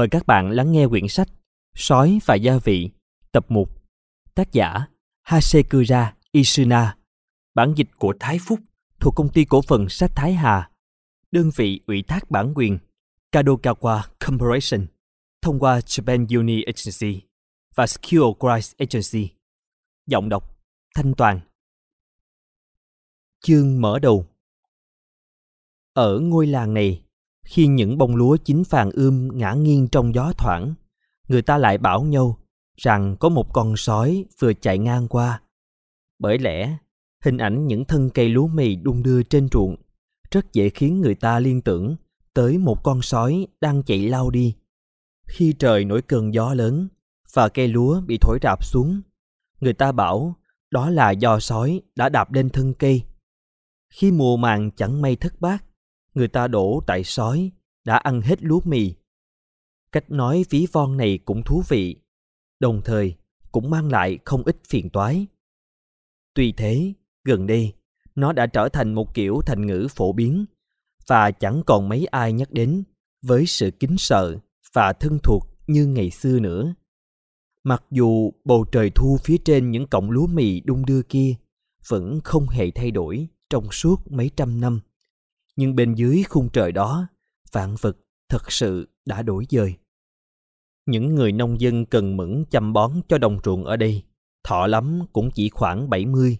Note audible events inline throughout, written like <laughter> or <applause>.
Mời các bạn lắng nghe quyển sách Sói và gia vị, tập 1, tác giả Hasekura Isuna, bản dịch của Thái Phúc thuộc công ty cổ phần sách Thái Hà, đơn vị ủy thác bản quyền Kadokawa Corporation thông qua Japan Uni Agency và Skill Christ Agency. Giọng đọc Thanh Toàn Chương mở đầu Ở ngôi làng này, khi những bông lúa chín vàng ươm ngã nghiêng trong gió thoảng, người ta lại bảo nhau rằng có một con sói vừa chạy ngang qua. Bởi lẽ, hình ảnh những thân cây lúa mì đung đưa trên ruộng rất dễ khiến người ta liên tưởng tới một con sói đang chạy lao đi. Khi trời nổi cơn gió lớn và cây lúa bị thổi rạp xuống, người ta bảo đó là do sói đã đạp lên thân cây. Khi mùa màng chẳng may thất bát người ta đổ tại sói đã ăn hết lúa mì. Cách nói ví von này cũng thú vị, đồng thời cũng mang lại không ít phiền toái. Tuy thế, gần đây, nó đã trở thành một kiểu thành ngữ phổ biến và chẳng còn mấy ai nhắc đến với sự kính sợ và thân thuộc như ngày xưa nữa. Mặc dù bầu trời thu phía trên những cọng lúa mì đung đưa kia vẫn không hề thay đổi trong suốt mấy trăm năm nhưng bên dưới khung trời đó vạn vật thật sự đã đổi dời những người nông dân cần mẫn chăm bón cho đồng ruộng ở đây thọ lắm cũng chỉ khoảng 70.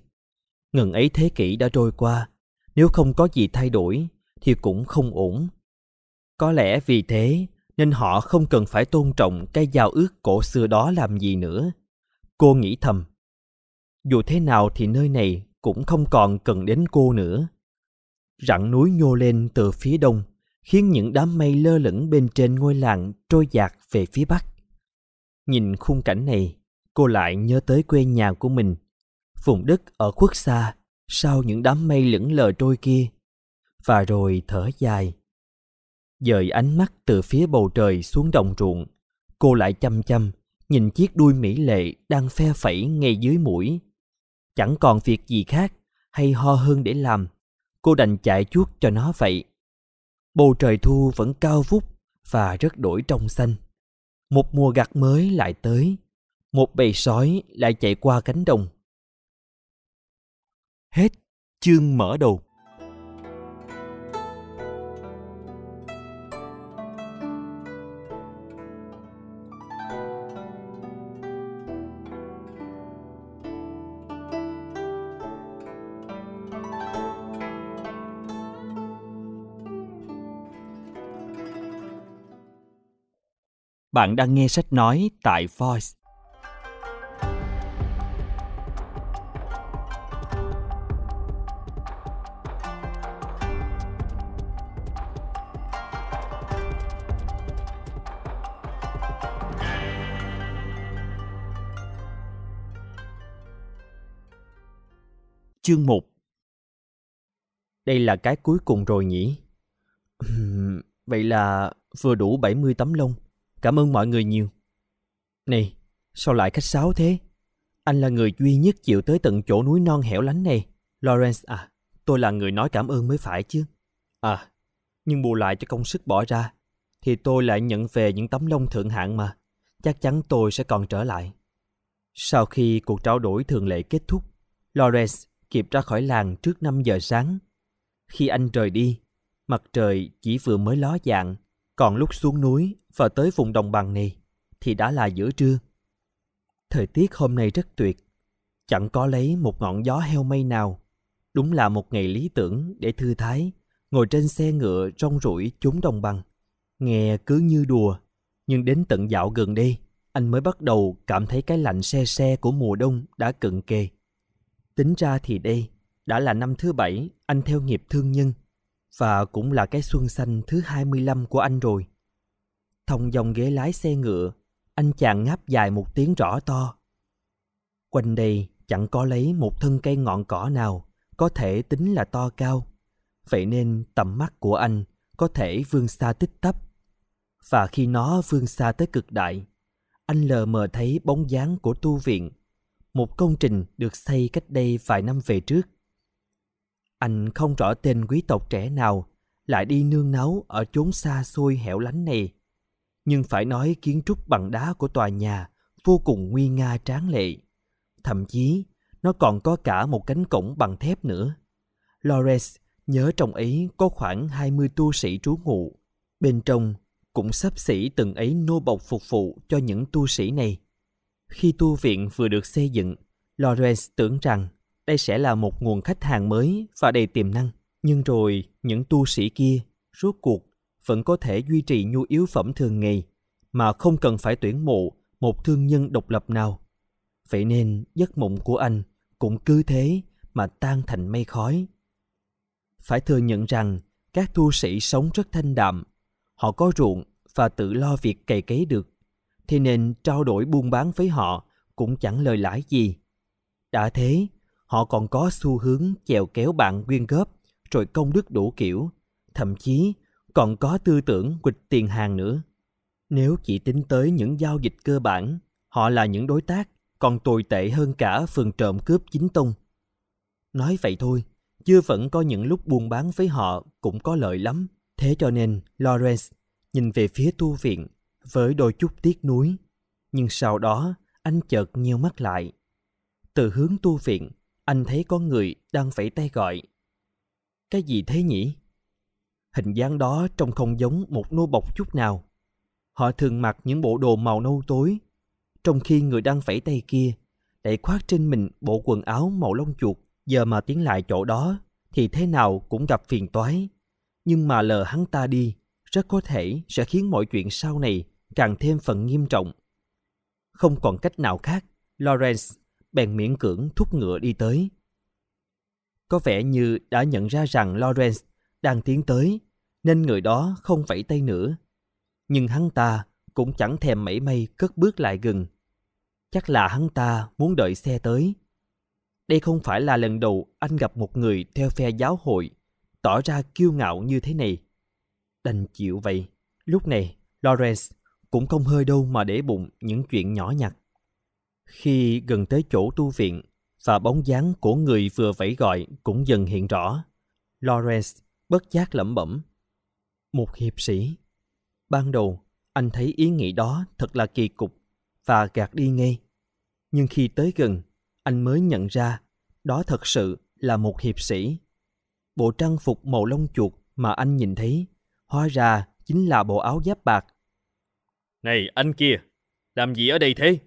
Ngần ấy thế kỷ đã trôi qua, nếu không có gì thay đổi thì cũng không ổn. Có lẽ vì thế nên họ không cần phải tôn trọng cái giao ước cổ xưa đó làm gì nữa. Cô nghĩ thầm. Dù thế nào thì nơi này cũng không còn cần đến cô nữa rặng núi nhô lên từ phía đông, khiến những đám mây lơ lửng bên trên ngôi làng trôi dạt về phía bắc. Nhìn khung cảnh này, cô lại nhớ tới quê nhà của mình, vùng đất ở khuất xa sau những đám mây lững lờ trôi kia. Và rồi thở dài. Dời ánh mắt từ phía bầu trời xuống đồng ruộng, cô lại chăm chăm nhìn chiếc đuôi mỹ lệ đang phe phẩy ngay dưới mũi. Chẳng còn việc gì khác hay ho hơn để làm cô đành chạy chuốt cho nó vậy. Bầu trời thu vẫn cao vút và rất đổi trong xanh. Một mùa gặt mới lại tới, một bầy sói lại chạy qua cánh đồng. Hết chương mở đầu. Bạn đang nghe sách nói tại Voice. Chương 1 Đây là cái cuối cùng rồi nhỉ? Vậy là vừa đủ 70 tấm lông. Cảm ơn mọi người nhiều. Này, sao lại khách sáo thế? Anh là người duy nhất chịu tới tận chỗ núi non hẻo lánh này. Lawrence à, tôi là người nói cảm ơn mới phải chứ. À, nhưng bù lại cho công sức bỏ ra, thì tôi lại nhận về những tấm lông thượng hạng mà. Chắc chắn tôi sẽ còn trở lại. Sau khi cuộc trao đổi thường lệ kết thúc, Lawrence kịp ra khỏi làng trước 5 giờ sáng. Khi anh rời đi, mặt trời chỉ vừa mới ló dạng còn lúc xuống núi và tới vùng đồng bằng này thì đã là giữa trưa. Thời tiết hôm nay rất tuyệt. Chẳng có lấy một ngọn gió heo mây nào. Đúng là một ngày lý tưởng để thư thái, ngồi trên xe ngựa rong rủi chốn đồng bằng. Nghe cứ như đùa, nhưng đến tận dạo gần đây, anh mới bắt đầu cảm thấy cái lạnh xe xe của mùa đông đã cận kề. Tính ra thì đây, đã là năm thứ bảy anh theo nghiệp thương nhân và cũng là cái xuân xanh thứ 25 của anh rồi. Thông dòng ghế lái xe ngựa, anh chàng ngáp dài một tiếng rõ to. Quanh đây chẳng có lấy một thân cây ngọn cỏ nào có thể tính là to cao. Vậy nên tầm mắt của anh có thể vươn xa tích tắp. Và khi nó vươn xa tới cực đại, anh lờ mờ thấy bóng dáng của tu viện, một công trình được xây cách đây vài năm về trước. Anh không rõ tên quý tộc trẻ nào lại đi nương náu ở chốn xa xôi hẻo lánh này. Nhưng phải nói kiến trúc bằng đá của tòa nhà vô cùng nguy nga tráng lệ. Thậm chí, nó còn có cả một cánh cổng bằng thép nữa. Lores nhớ trong ấy có khoảng 20 tu sĩ trú ngụ. Bên trong cũng sắp xỉ từng ấy nô bộc phục vụ cho những tu sĩ này. Khi tu viện vừa được xây dựng, Lawrence tưởng rằng đây sẽ là một nguồn khách hàng mới và đầy tiềm năng. Nhưng rồi những tu sĩ kia rốt cuộc vẫn có thể duy trì nhu yếu phẩm thường ngày mà không cần phải tuyển mộ một thương nhân độc lập nào. Vậy nên giấc mộng của anh cũng cứ thế mà tan thành mây khói. Phải thừa nhận rằng các tu sĩ sống rất thanh đạm. Họ có ruộng và tự lo việc cày cấy được. Thế nên trao đổi buôn bán với họ cũng chẳng lời lãi gì. Đã thế, họ còn có xu hướng chèo kéo bạn quyên góp rồi công đức đủ kiểu. Thậm chí còn có tư tưởng quỵt tiền hàng nữa. Nếu chỉ tính tới những giao dịch cơ bản, họ là những đối tác còn tồi tệ hơn cả phường trộm cướp chính tông. Nói vậy thôi, chưa vẫn có những lúc buôn bán với họ cũng có lợi lắm. Thế cho nên Lawrence nhìn về phía tu viện với đôi chút tiếc nuối. Nhưng sau đó anh chợt nheo mắt lại. Từ hướng tu viện, anh thấy có người đang phải tay gọi. Cái gì thế nhỉ? Hình dáng đó trông không giống một nô bộc chút nào. Họ thường mặc những bộ đồ màu nâu tối trong khi người đang phải tay kia lại khoác trên mình bộ quần áo màu lông chuột giờ mà tiến lại chỗ đó thì thế nào cũng gặp phiền toái nhưng mà lờ hắn ta đi, rất có thể sẽ khiến mọi chuyện sau này càng thêm phần nghiêm trọng không còn cách nào khác, lawrence bèn miễn cưỡng thúc ngựa đi tới có vẻ như đã nhận ra rằng lawrence đang tiến tới nên người đó không vẫy tay nữa nhưng hắn ta cũng chẳng thèm mảy may cất bước lại gần. Chắc là hắn ta muốn đợi xe tới. Đây không phải là lần đầu anh gặp một người theo phe giáo hội, tỏ ra kiêu ngạo như thế này. Đành chịu vậy. Lúc này, Lawrence cũng không hơi đâu mà để bụng những chuyện nhỏ nhặt. Khi gần tới chỗ tu viện và bóng dáng của người vừa vẫy gọi cũng dần hiện rõ, Lawrence bất giác lẩm bẩm. Một hiệp sĩ. Ban đầu, anh thấy ý nghĩ đó thật là kỳ cục và gạt đi ngay. Nhưng khi tới gần, anh mới nhận ra đó thật sự là một hiệp sĩ. Bộ trang phục màu lông chuột mà anh nhìn thấy, hóa ra chính là bộ áo giáp bạc. Này anh kia, làm gì ở đây thế?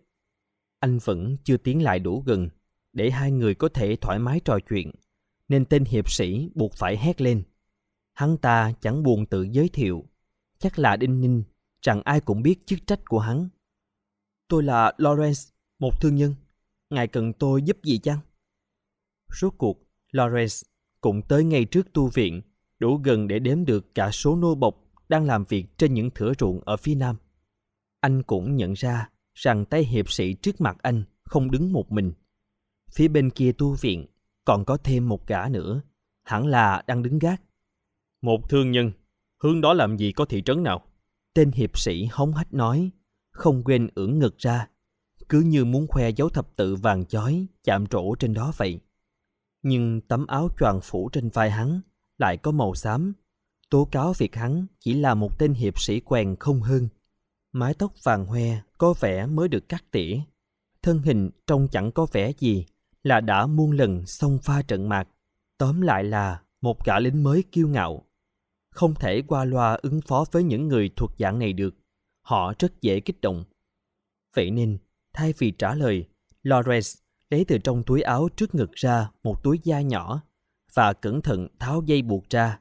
Anh vẫn chưa tiến lại đủ gần để hai người có thể thoải mái trò chuyện, nên tên hiệp sĩ buộc phải hét lên. Hắn ta chẳng buồn tự giới thiệu, chắc là Đinh Ninh rằng ai cũng biết chức trách của hắn. Tôi là Lawrence, một thương nhân. Ngài cần tôi giúp gì chăng? Rốt cuộc, Lawrence cũng tới ngay trước tu viện, đủ gần để đếm được cả số nô bộc đang làm việc trên những thửa ruộng ở phía nam. Anh cũng nhận ra rằng tay hiệp sĩ trước mặt anh không đứng một mình. Phía bên kia tu viện còn có thêm một gã nữa, hẳn là đang đứng gác. Một thương nhân, hướng đó làm gì có thị trấn nào? Tên hiệp sĩ hống hách nói, không quên ưỡn ngực ra, cứ như muốn khoe dấu thập tự vàng chói chạm trổ trên đó vậy. Nhưng tấm áo choàng phủ trên vai hắn lại có màu xám, tố cáo việc hắn chỉ là một tên hiệp sĩ quèn không hơn. Mái tóc vàng hoe có vẻ mới được cắt tỉa, thân hình trông chẳng có vẻ gì là đã muôn lần xông pha trận mạc. Tóm lại là một gã lính mới kiêu ngạo, không thể qua loa ứng phó với những người thuộc dạng này được. Họ rất dễ kích động. Vậy nên, thay vì trả lời, Lawrence lấy từ trong túi áo trước ngực ra một túi da nhỏ và cẩn thận tháo dây buộc ra.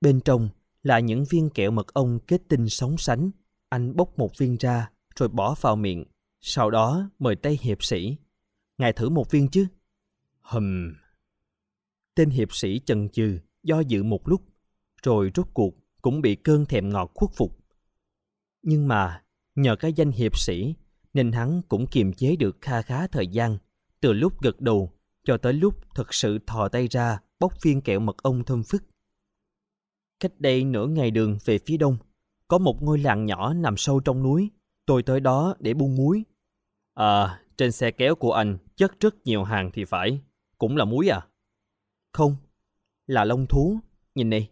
Bên trong là những viên kẹo mật ong kết tinh sóng sánh. Anh bốc một viên ra rồi bỏ vào miệng. Sau đó mời tay hiệp sĩ. Ngài thử một viên chứ? Hừm. Tên hiệp sĩ chần chừ, do dự một lúc, rồi rốt cuộc cũng bị cơn thèm ngọt khuất phục. Nhưng mà, nhờ cái danh hiệp sĩ, nên hắn cũng kiềm chế được kha khá thời gian, từ lúc gật đầu cho tới lúc thật sự thò tay ra bóc viên kẹo mật ong thơm phức. Cách đây nửa ngày đường về phía đông, có một ngôi làng nhỏ nằm sâu trong núi. Tôi tới đó để buôn muối. À, trên xe kéo của anh chất rất nhiều hàng thì phải. Cũng là muối à? Không, là lông thú. Nhìn này,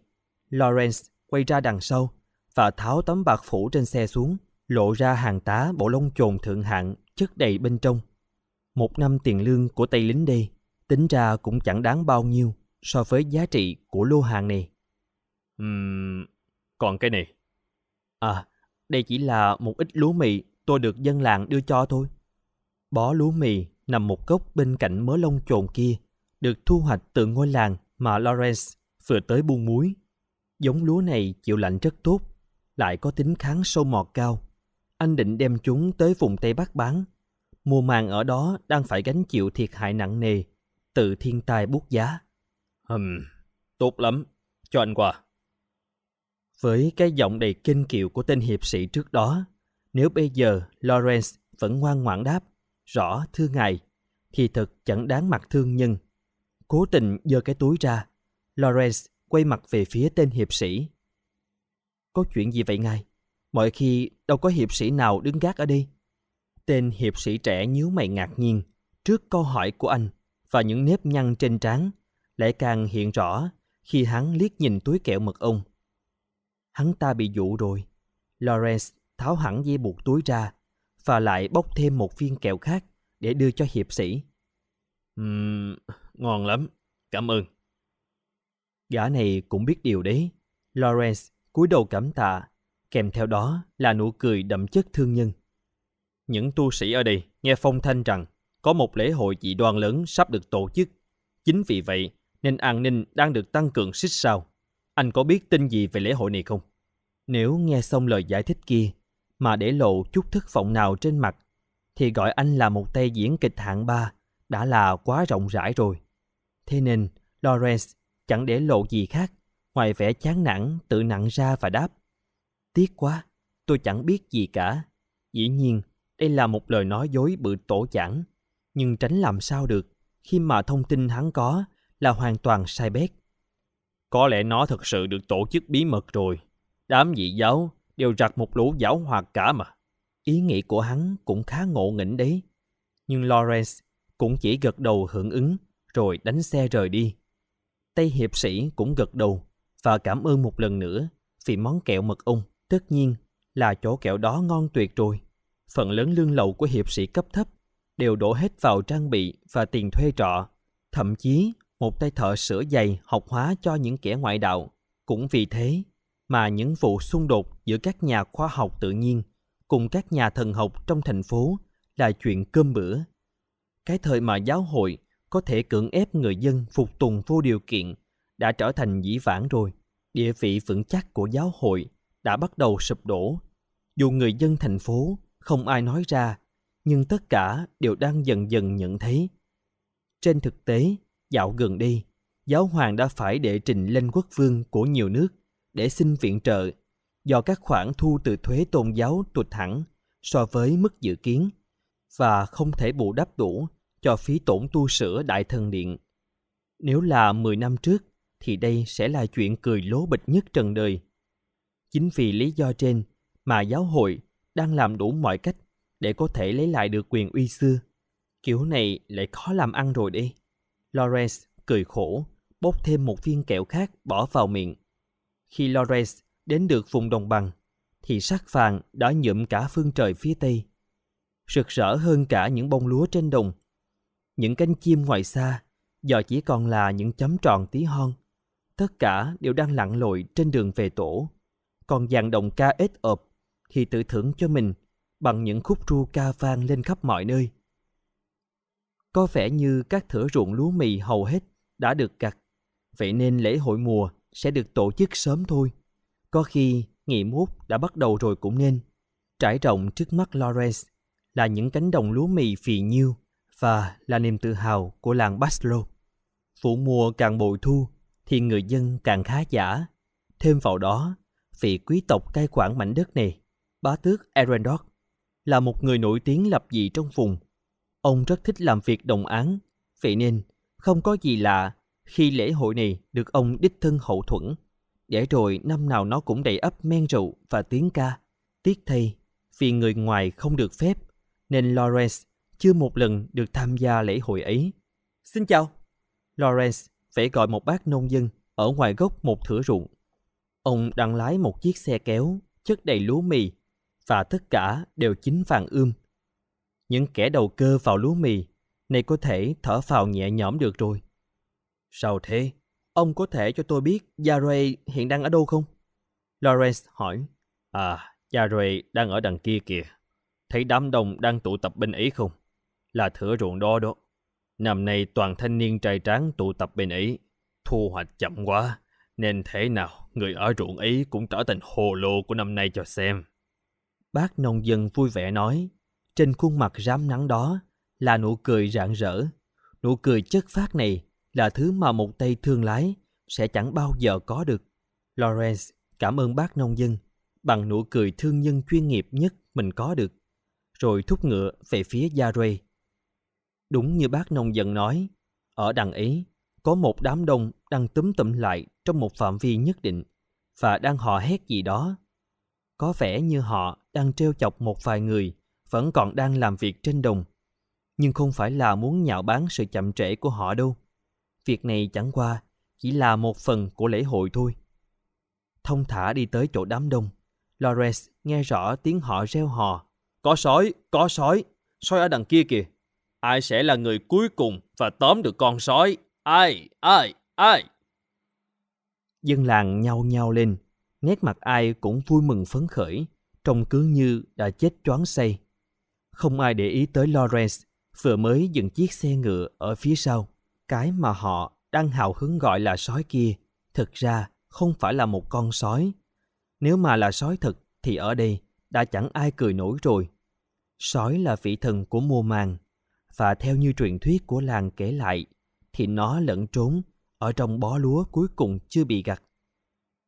Lawrence quay ra đằng sau và tháo tấm bạc phủ trên xe xuống, lộ ra hàng tá bộ lông chồn thượng hạng chất đầy bên trong. Một năm tiền lương của Tây lính đây, tính ra cũng chẳng đáng bao nhiêu so với giá trị của lô hàng này. Uhm, còn cái này? À, đây chỉ là một ít lúa mì tôi được dân làng đưa cho thôi. Bó lúa mì nằm một gốc bên cạnh mớ lông trồn kia, được thu hoạch từ ngôi làng mà Lawrence vừa tới buôn muối. Giống lúa này chịu lạnh rất tốt, lại có tính kháng sâu mọt cao. Anh định đem chúng tới vùng Tây Bắc bán. Mùa màng ở đó đang phải gánh chịu thiệt hại nặng nề, từ thiên tai bút giá. Hừm, tốt lắm, cho anh qua. Với cái giọng đầy kinh kiệu của tên hiệp sĩ trước đó, nếu bây giờ Lawrence vẫn ngoan ngoãn đáp, rõ thưa ngài, thì thật chẳng đáng mặt thương nhân. Cố tình giơ cái túi ra, Lawrence quay mặt về phía tên hiệp sĩ. Có chuyện gì vậy ngài? Mọi khi đâu có hiệp sĩ nào đứng gác ở đây. Tên hiệp sĩ trẻ nhíu mày ngạc nhiên trước câu hỏi của anh và những nếp nhăn trên trán lại càng hiện rõ khi hắn liếc nhìn túi kẹo mật ong. Hắn ta bị dụ rồi. Lawrence tháo hẳn dây buộc túi ra và lại bóc thêm một viên kẹo khác để đưa cho hiệp sĩ. Uhm, ngon lắm, cảm ơn. Gã này cũng biết điều đấy. Lawrence cúi đầu cảm tạ, kèm theo đó là nụ cười đậm chất thương nhân. Những tu sĩ ở đây nghe phong thanh rằng có một lễ hội dị đoan lớn sắp được tổ chức. Chính vì vậy nên an ninh đang được tăng cường xích sao. Anh có biết tin gì về lễ hội này không? Nếu nghe xong lời giải thích kia mà để lộ chút thất vọng nào trên mặt thì gọi anh là một tay diễn kịch hạng ba đã là quá rộng rãi rồi. Thế nên Lawrence chẳng để lộ gì khác ngoài vẻ chán nản tự nặng ra và đáp. Tiếc quá, tôi chẳng biết gì cả. Dĩ nhiên, đây là một lời nói dối bự tổ chẳng, nhưng tránh làm sao được khi mà thông tin hắn có là hoàn toàn sai bét. Có lẽ nó thực sự được tổ chức bí mật rồi. Đám dị giáo đều rặt một lũ giáo hoạt cả mà. Ý nghĩ của hắn cũng khá ngộ nghĩnh đấy. Nhưng Lawrence cũng chỉ gật đầu hưởng ứng, rồi đánh xe rời đi. Tây hiệp sĩ cũng gật đầu và cảm ơn một lần nữa vì món kẹo mật ong. Tất nhiên là chỗ kẹo đó ngon tuyệt rồi. Phần lớn lương lậu của hiệp sĩ cấp thấp đều đổ hết vào trang bị và tiền thuê trọ. Thậm chí một tay thợ sửa giày học hóa cho những kẻ ngoại đạo. Cũng vì thế mà những vụ xung đột giữa các nhà khoa học tự nhiên cùng các nhà thần học trong thành phố là chuyện cơm bữa. Cái thời mà giáo hội có thể cưỡng ép người dân phục tùng vô điều kiện đã trở thành dĩ vãng rồi. Địa vị vững chắc của giáo hội đã bắt đầu sụp đổ. Dù người dân thành phố không ai nói ra, nhưng tất cả đều đang dần dần nhận thấy. Trên thực tế, dạo gần đây, giáo hoàng đã phải đệ trình lên quốc vương của nhiều nước để xin viện trợ do các khoản thu từ thuế tôn giáo tụt hẳn so với mức dự kiến và không thể bù đắp đủ cho phí tổn tu sửa đại thần điện. Nếu là 10 năm trước thì đây sẽ là chuyện cười lố bịch nhất trần đời. Chính vì lý do trên mà giáo hội đang làm đủ mọi cách để có thể lấy lại được quyền uy xưa. Kiểu này lại khó làm ăn rồi đi. Lawrence cười khổ, bốc thêm một viên kẹo khác bỏ vào miệng. Khi Lawrence đến được vùng đồng bằng, thì sắc vàng đã nhuộm cả phương trời phía tây. Rực rỡ hơn cả những bông lúa trên đồng. Những cánh chim ngoài xa giờ chỉ còn là những chấm tròn tí hon. Tất cả đều đang lặn lội trên đường về tổ. Còn dàn đồng ca ếch ộp thì tự thưởng cho mình bằng những khúc ru ca vang lên khắp mọi nơi. Có vẻ như các thửa ruộng lúa mì hầu hết đã được cặt, vậy nên lễ hội mùa sẽ được tổ chức sớm thôi. Có khi nghỉ mốt đã bắt đầu rồi cũng nên. Trải rộng trước mắt Lawrence là những cánh đồng lúa mì phì nhiêu và là niềm tự hào của làng Baslo. Vụ mùa càng bội thu thì người dân càng khá giả. Thêm vào đó, vị quý tộc cai quản mảnh đất này, bá tước Erendorf, là một người nổi tiếng lập dị trong vùng. Ông rất thích làm việc đồng án, vậy nên không có gì lạ khi lễ hội này được ông đích thân hậu thuẫn. Để rồi năm nào nó cũng đầy ấp men rượu và tiếng ca. Tiếc thay, vì người ngoài không được phép, nên Lawrence chưa một lần được tham gia lễ hội ấy. Xin chào! Lawrence phải gọi một bác nông dân ở ngoài gốc một thửa ruộng. Ông đang lái một chiếc xe kéo chất đầy lúa mì và tất cả đều chính vàng ươm. Những kẻ đầu cơ vào lúa mì này có thể thở phào nhẹ nhõm được rồi. Sao thế? Ông có thể cho tôi biết Yare hiện đang ở đâu không? Lawrence hỏi. À, Yare đang ở đằng kia kìa. Thấy đám đông đang tụ tập bên ấy không? Là thửa ruộng đó đó. Năm nay toàn thanh niên trai tráng tụ tập bên ấy. Thu hoạch chậm quá, nên thế nào người ở ruộng ấy cũng trở thành hồ lô của năm nay cho xem. Bác nông dân vui vẻ nói, trên khuôn mặt rám nắng đó là nụ cười rạng rỡ. Nụ cười chất phát này là thứ mà một tay thương lái sẽ chẳng bao giờ có được. Lawrence cảm ơn bác nông dân bằng nụ cười thương nhân chuyên nghiệp nhất mình có được, rồi thúc ngựa về phía Yare. Đúng như bác nông dân nói, ở đằng ấy có một đám đông đang túm tụm lại trong một phạm vi nhất định và đang hò hét gì đó. Có vẻ như họ đang trêu chọc một vài người vẫn còn đang làm việc trên đồng. Nhưng không phải là muốn nhạo báng sự chậm trễ của họ đâu. Việc này chẳng qua chỉ là một phần của lễ hội thôi. Thông thả đi tới chỗ đám đông. Lores nghe rõ tiếng họ reo hò. Có sói, có sói, sói ở đằng kia kìa. Ai sẽ là người cuối cùng và tóm được con sói? Ai, ai, ai? Dân làng nhau nhau lên, nét mặt ai cũng vui mừng phấn khởi, trông cứ như đã chết choáng say. Không ai để ý tới Lawrence, vừa mới dừng chiếc xe ngựa ở phía sau. Cái mà họ đang hào hứng gọi là sói kia, thực ra không phải là một con sói. Nếu mà là sói thật thì ở đây đã chẳng ai cười nổi rồi. Sói là vị thần của mùa màng, và theo như truyền thuyết của làng kể lại, thì nó lẫn trốn ở trong bó lúa cuối cùng chưa bị gặt.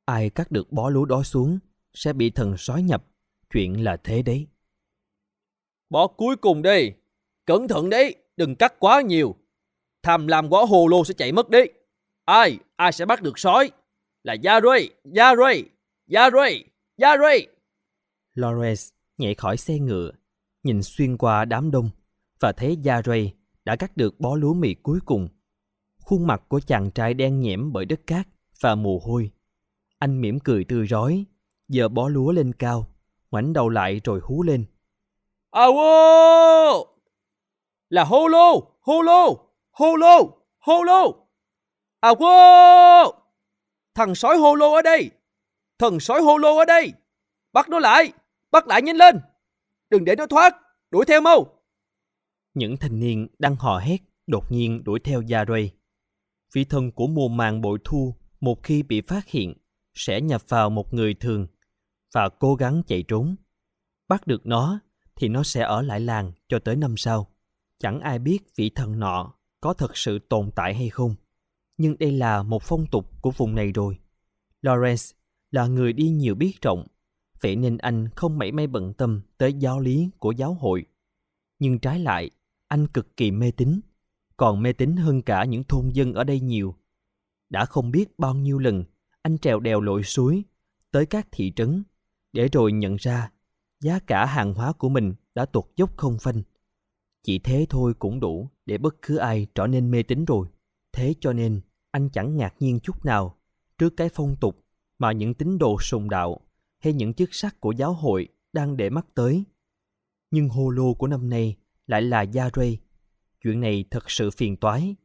Ai cắt được bó lúa đó xuống sẽ bị thần sói nhập, chuyện là thế đấy. Bó cuối cùng đi, cẩn thận đấy, đừng cắt quá nhiều. Tham lam quá hồ lô sẽ chạy mất đi. Ai, ai sẽ bắt được sói? Là Yare, Yare, Yare, Yare. Lawrence nhảy khỏi xe ngựa, nhìn xuyên qua đám đông và thấy Yare đã cắt được bó lúa mì cuối cùng. Khuôn mặt của chàng trai đen nhẽm bởi đất cát và mồ hôi. Anh mỉm cười tươi rói, giờ bó lúa lên cao, ngoảnh đầu lại rồi hú lên. Awo! Là holo, holo, holo, holo. Awo Thằng sói holo ở đây, thần sói holo ở đây. Bắt nó lại, bắt lại nhanh lên. Đừng để nó thoát, đuổi theo mau. Những thanh niên đang hò hét đột nhiên đuổi theo Yare. Vị thần của mùa màng bội thu một khi bị phát hiện sẽ nhập vào một người thường và cố gắng chạy trốn. Bắt được nó thì nó sẽ ở lại làng cho tới năm sau. Chẳng ai biết vị thần nọ có thật sự tồn tại hay không. Nhưng đây là một phong tục của vùng này rồi. Lawrence là người đi nhiều biết rộng, vậy nên anh không mảy may bận tâm tới giáo lý của giáo hội. Nhưng trái lại, anh cực kỳ mê tín, còn mê tín hơn cả những thôn dân ở đây nhiều. Đã không biết bao nhiêu lần anh trèo đèo lội suối tới các thị trấn để rồi nhận ra giá cả hàng hóa của mình đã tụt dốc không phanh. Chỉ thế thôi cũng đủ để bất cứ ai trở nên mê tín rồi. Thế cho nên, anh chẳng ngạc nhiên chút nào trước cái phong tục mà những tín đồ sùng đạo hay những chức sắc của giáo hội đang để mắt tới. Nhưng hô lô của năm nay lại là Gia Ray. Chuyện này thật sự phiền toái.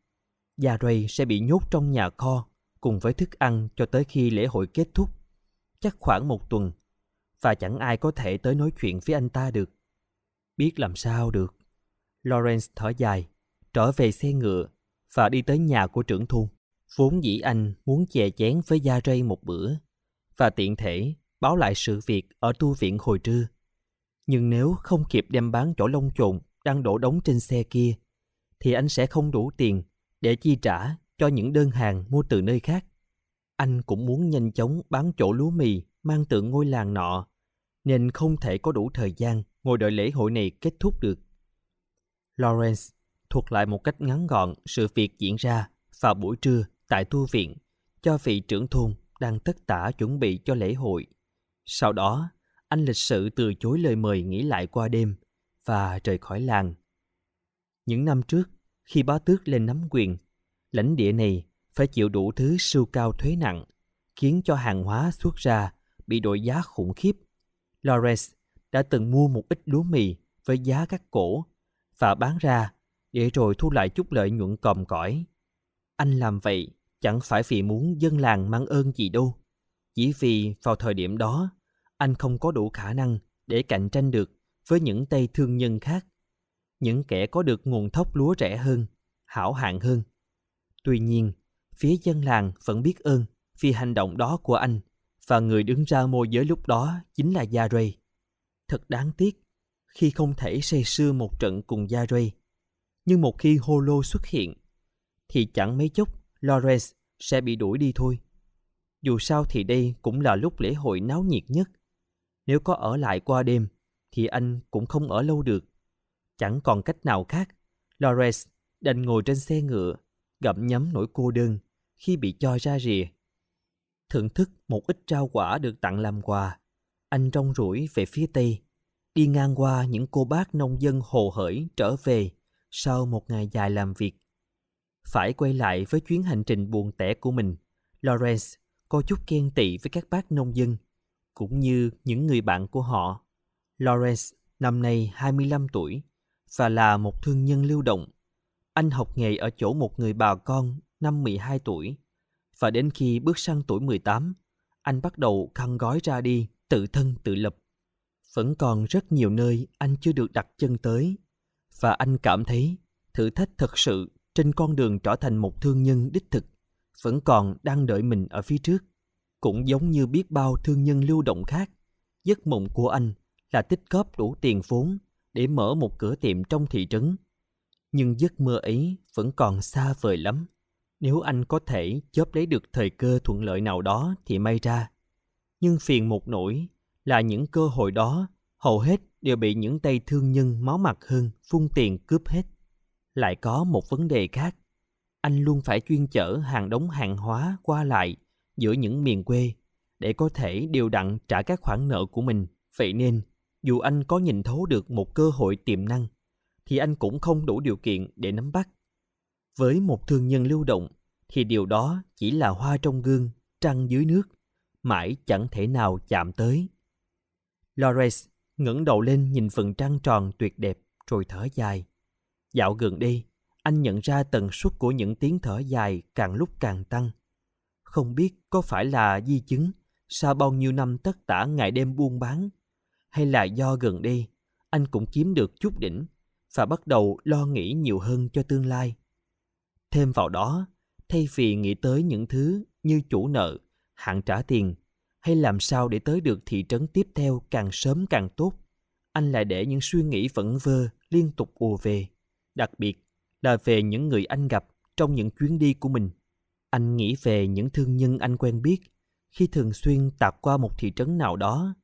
Gia Ray sẽ bị nhốt trong nhà kho cùng với thức ăn cho tới khi lễ hội kết thúc. Chắc khoảng một tuần. Và chẳng ai có thể tới nói chuyện với anh ta được. Biết làm sao được. Lawrence thở dài, trở về xe ngựa và đi tới nhà của trưởng thôn. Vốn dĩ anh muốn chè chén với Gia Ray một bữa và tiện thể báo lại sự việc ở tu viện hồi trưa. Nhưng nếu không kịp đem bán chỗ lông trộn đang đổ đống trên xe kia, thì anh sẽ không đủ tiền để chi trả cho những đơn hàng mua từ nơi khác. Anh cũng muốn nhanh chóng bán chỗ lúa mì mang tượng ngôi làng nọ, nên không thể có đủ thời gian ngồi đợi lễ hội này kết thúc được. Lawrence thuật lại một cách ngắn gọn sự việc diễn ra vào buổi trưa tại tu viện cho vị trưởng thôn đang tất tả chuẩn bị cho lễ hội. Sau đó, anh lịch sự từ chối lời mời nghỉ lại qua đêm và rời khỏi làng. Những năm trước, khi bá tước lên nắm quyền, lãnh địa này phải chịu đủ thứ sưu cao thuế nặng, khiến cho hàng hóa xuất ra bị đổi giá khủng khiếp. Lawrence đã từng mua một ít lúa mì với giá cắt cổ và bán ra để rồi thu lại chút lợi nhuận còm cõi. Anh làm vậy chẳng phải vì muốn dân làng mang ơn gì đâu. Chỉ vì vào thời điểm đó, anh không có đủ khả năng để cạnh tranh được với những tay thương nhân khác. Những kẻ có được nguồn thóc lúa rẻ hơn, hảo hạng hơn. Tuy nhiên, phía dân làng vẫn biết ơn vì hành động đó của anh và người đứng ra môi giới lúc đó chính là Gia Ray. Thật đáng tiếc khi không thể say sưa một trận cùng Gia Ray. Nhưng một khi Holo xuất hiện, thì chẳng mấy chốc Lawrence sẽ bị đuổi đi thôi. Dù sao thì đây cũng là lúc lễ hội náo nhiệt nhất. Nếu có ở lại qua đêm, thì anh cũng không ở lâu được. Chẳng còn cách nào khác, Lawrence đành ngồi trên xe ngựa, gặm nhấm nỗi cô đơn khi bị cho ra rìa. Thưởng thức một ít rau quả được tặng làm quà, anh rong ruổi về phía tây, đi ngang qua những cô bác nông dân hồ hởi trở về sau một ngày dài làm việc. Phải quay lại với chuyến hành trình buồn tẻ của mình, Lawrence có chút ghen tị với các bác nông dân, cũng như những người bạn của họ. Lawrence năm nay 25 tuổi và là một thương nhân lưu động. Anh học nghề ở chỗ một người bà con năm 12 tuổi và đến khi bước sang tuổi 18, anh bắt đầu khăn gói ra đi, tự thân tự lập. Vẫn còn rất nhiều nơi anh chưa được đặt chân tới và anh cảm thấy thử thách thật sự trên con đường trở thành một thương nhân đích thực vẫn còn đang đợi mình ở phía trước. Cũng giống như biết bao thương nhân lưu động khác, giấc mộng của anh là tích góp đủ tiền vốn để mở một cửa tiệm trong thị trấn. Nhưng giấc mơ ấy vẫn còn xa vời lắm. Nếu anh có thể chớp lấy được thời cơ thuận lợi nào đó thì may ra. Nhưng phiền một nỗi là những cơ hội đó hầu hết đều bị những tay thương nhân máu mặt hơn phun tiền cướp hết. Lại có một vấn đề khác. Anh luôn phải chuyên chở hàng đống hàng hóa qua lại giữa những miền quê để có thể điều đặn trả các khoản nợ của mình. Vậy nên, dù anh có nhìn thấu được một cơ hội tiềm năng, thì anh cũng không đủ điều kiện để nắm bắt. Với một thương nhân lưu động, thì điều đó chỉ là hoa trong gương, trăng dưới nước, mãi chẳng thể nào chạm tới. Lawrence ngẩng đầu lên nhìn phần trăng tròn tuyệt đẹp rồi thở dài. Dạo gần đây, anh nhận ra tần suất của những tiếng thở dài càng lúc càng tăng. Không biết có phải là di chứng sau bao nhiêu năm tất tả ngày đêm buôn bán, hay là do gần đây anh cũng kiếm được chút đỉnh và bắt đầu lo nghĩ nhiều hơn cho tương lai. Thêm vào đó, thay vì nghĩ tới những thứ như chủ nợ, hạn trả tiền hay làm sao để tới được thị trấn tiếp theo càng sớm càng tốt, anh lại để những suy nghĩ vẩn vơ liên tục ùa về, đặc biệt là về những người anh gặp trong những chuyến đi của mình. Anh nghĩ về những thương nhân anh quen biết khi thường xuyên tạt qua một thị trấn nào đó,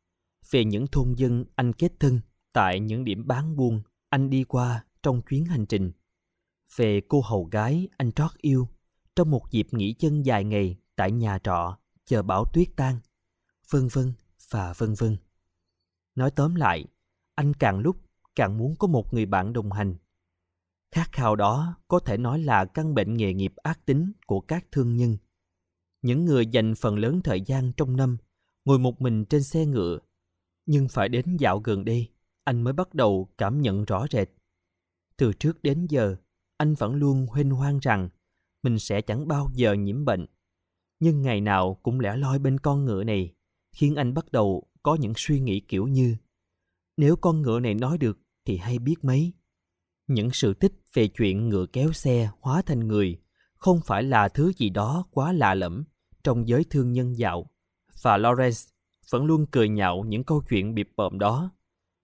về những thôn dân anh kết thân tại những điểm bán buôn anh đi qua trong chuyến hành trình, về cô hầu gái anh trót yêu trong một dịp nghỉ chân dài ngày tại nhà trọ chờ bão tuyết tan, vân vân và vân vân. Nói tóm lại, anh càng lúc càng muốn có một người bạn đồng hành. Khát khao đó có thể nói là căn bệnh nghề nghiệp ác tính của các thương nhân. Những người dành phần lớn thời gian trong năm ngồi một mình trên xe ngựa, nhưng phải đến dạo gần đây anh mới bắt đầu cảm nhận rõ rệt. Từ trước đến giờ, anh vẫn luôn huynh hoang rằng mình sẽ chẳng bao giờ nhiễm bệnh. Nhưng ngày nào cũng lẻ loi bên con ngựa này, khiến anh bắt đầu có những suy nghĩ kiểu như nếu con ngựa này nói được thì hay biết mấy. Những sự tích về chuyện ngựa kéo xe hóa thành người không phải là thứ gì đó quá lạ lẫm trong giới thương nhân dạo. Và Lawrence vẫn luôn cười nhạo những câu chuyện bịp bợm đó.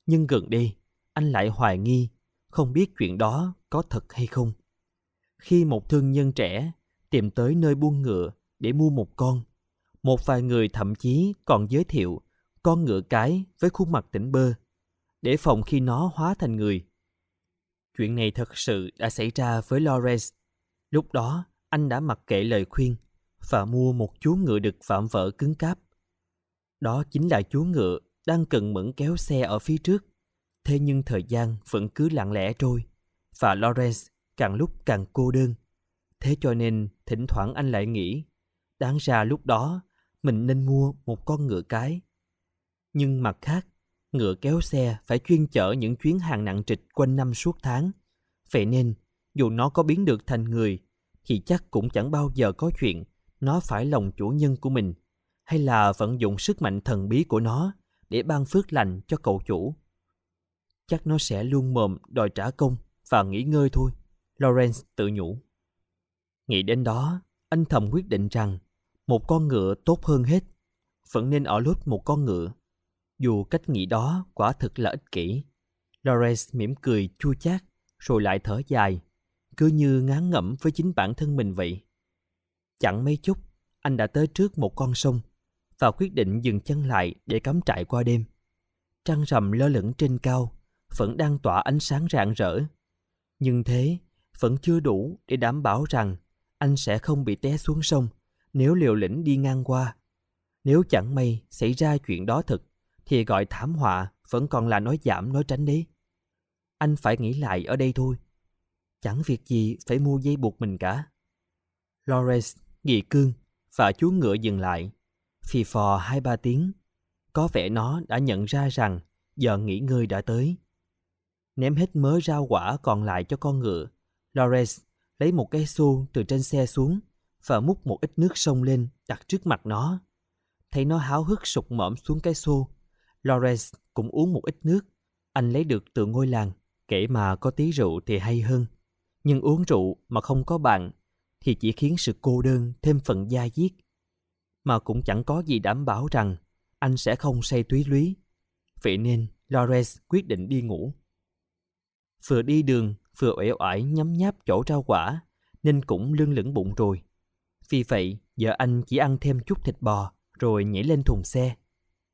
Nhưng gần đây, anh lại hoài nghi, không biết chuyện đó có thật hay không. Khi một thương nhân trẻ tìm tới nơi buôn ngựa để mua một con. Một vài người thậm chí còn giới thiệu con ngựa cái với khuôn mặt tỉnh bơ, để phòng khi nó hóa thành người. Chuyện này thật sự đã xảy ra với Lawrence. Lúc đó, anh đã mặc kệ lời khuyên và mua một chú ngựa đực phạm vỡ cứng cáp. Đó chính là chú ngựa đang cần mẫn kéo xe ở phía trước. Thế nhưng thời gian vẫn cứ lặng lẽ trôi và Lawrence càng lúc càng cô đơn. Thế cho nên thỉnh thoảng anh lại nghĩ đáng ra lúc đó mình nên mua một con ngựa cái. Nhưng mặt khác, ngựa kéo xe phải chuyên chở những chuyến hàng nặng trịch quanh năm suốt tháng. Vậy nên, dù nó có biến được thành người, thì chắc cũng chẳng bao giờ có chuyện nó phải lòng chủ nhân của mình, hay là vận dụng sức mạnh thần bí của nó để ban phước lành cho cậu chủ. Chắc nó sẽ luôn mồm đòi trả công và nghỉ ngơi thôi, Lawrence tự nhủ. Nghĩ đến đó, anh thầm quyết định rằng một con ngựa tốt hơn hết, vẫn nên ở lốt một con ngựa. Dù cách nghĩ đó quả thực là ích kỷ. Lawrence mỉm cười chua chát rồi lại thở dài, cứ như ngán ngẩm với chính bản thân mình vậy. Chẳng mấy chút, anh đã tới trước một con sông và quyết định dừng chân lại để cắm trại qua đêm. Trăng rằm lơ lửng trên cao, vẫn đang tỏa ánh sáng rạng rỡ. Nhưng thế, vẫn chưa đủ để đảm bảo rằng anh sẽ không bị té xuống sông nếu liều lĩnh đi ngang qua. Nếu chẳng may xảy ra chuyện đó thực, thì gọi thảm họa vẫn còn là nói giảm nói tránh đấy. Anh phải nghĩ lại ở đây thôi. Chẳng việc gì phải mua dây buộc mình cả. Lawrence, Nghị Cương và chú ngựa dừng lại. Phì phò hai ba tiếng. Có vẻ nó đã nhận ra rằng giờ nghỉ ngơi đã tới. Ném hết mớ rau quả còn lại cho con ngựa. Lawrence lấy một cái xô từ trên xe xuống và múc một ít nước sông lên đặt trước mặt nó. Thấy nó háo hức sụt mõm xuống cái xô. Lawrence cũng uống một ít nước. Anh lấy được từ ngôi làng. Kể mà có tí rượu thì hay hơn. Nhưng uống rượu mà không có bạn thì chỉ khiến sự cô đơn thêm phần da diết. Mà cũng chẳng có gì đảm bảo rằng anh sẽ không say túy lúy. Vậy nên Lawrence quyết định đi ngủ. Vừa đi đường, vừa uể oải nhấm nháp chỗ rau quả, nên cũng lưng lửng bụng rồi. Vì vậy, giờ anh chỉ ăn thêm chút thịt bò, rồi nhảy lên thùng xe.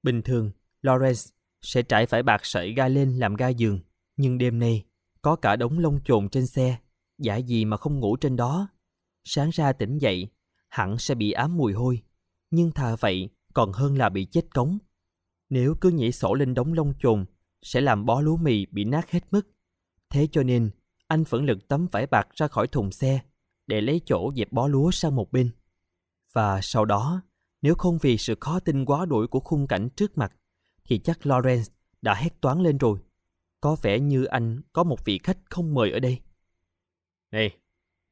Bình thường, Lawrence sẽ trải phải bạc sợi ga lên làm ga giường. Nhưng đêm nay, có cả đống lông chồn trên xe, giả gì mà không ngủ trên đó. Sáng ra tỉnh dậy, hẳn sẽ bị ám mùi hôi. Nhưng thà vậy còn hơn là bị chết cống. Nếu cứ nhảy sổ lên đống lông chồn, sẽ làm bó lúa mì bị nát hết mức. Thế cho nên, anh vẫn lực tấm vải bạc ra khỏi thùng xe để lấy chỗ dẹp bó lúa sang một bên. Và sau đó, nếu không vì sự khó tin quá đuổi của khung cảnh trước mặt, thì chắc Lawrence đã hét toán lên rồi. Có vẻ như anh có một vị khách không mời ở đây. Này,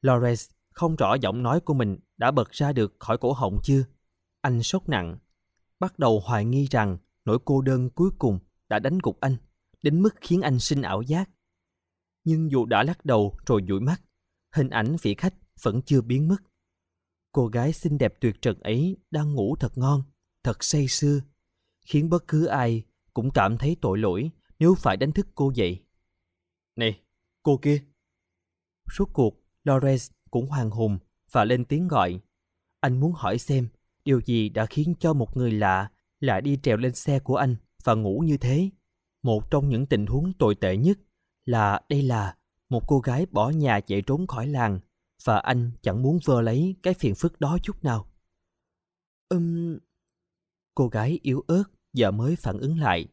Lawrence không rõ giọng nói của mình đã bật ra được khỏi cổ họng chưa. Anh sốt nặng, bắt đầu hoài nghi rằng nỗi cô đơn cuối cùng đã đánh gục anh, đến mức khiến anh sinh ảo giác. Nhưng dù đã lắc đầu rồi dụi mắt, hình ảnh vị khách vẫn chưa biến mất. Cô gái xinh đẹp tuyệt trần ấy đang ngủ thật ngon, thật say sưa, khiến bất cứ ai cũng cảm thấy tội lỗi nếu phải đánh thức cô dậy. Này, cô kia! Suốt cuộc, Lawrence cũng hoàng hùng và lên tiếng gọi. Anh muốn hỏi xem điều gì đã khiến cho một người lạ lại đi trèo lên xe của anh và ngủ như thế. Một trong những tình huống tồi tệ nhất là đây là một cô gái bỏ nhà chạy trốn khỏi làng và anh chẳng muốn vơ lấy cái phiền phức đó chút nào. Ừm... Cô gái yếu ớt giờ mới phản ứng lại.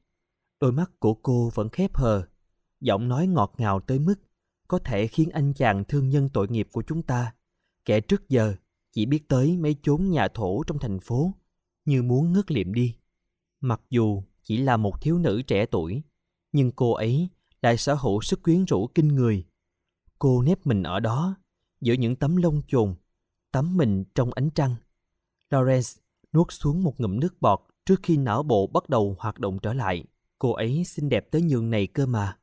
Đôi mắt của cô vẫn khép hờ, giọng nói ngọt ngào tới mức có thể khiến anh chàng thương nhân tội nghiệp của chúng ta, kẻ trước giờ chỉ biết tới mấy chốn nhà thổ trong thành phố, như muốn ngất liệm đi. Mặc dù chỉ là một thiếu nữ trẻ tuổi, nhưng cô ấy lại sở hữu sức quyến rũ kinh người. Cô nép mình ở đó, giữa những tấm lông chồn, tắm mình trong ánh trăng. Lawrence nuốt xuống một ngụm nước bọt trước khi não bộ bắt đầu hoạt động trở lại. Cô ấy xinh đẹp tới nhường này cơ mà.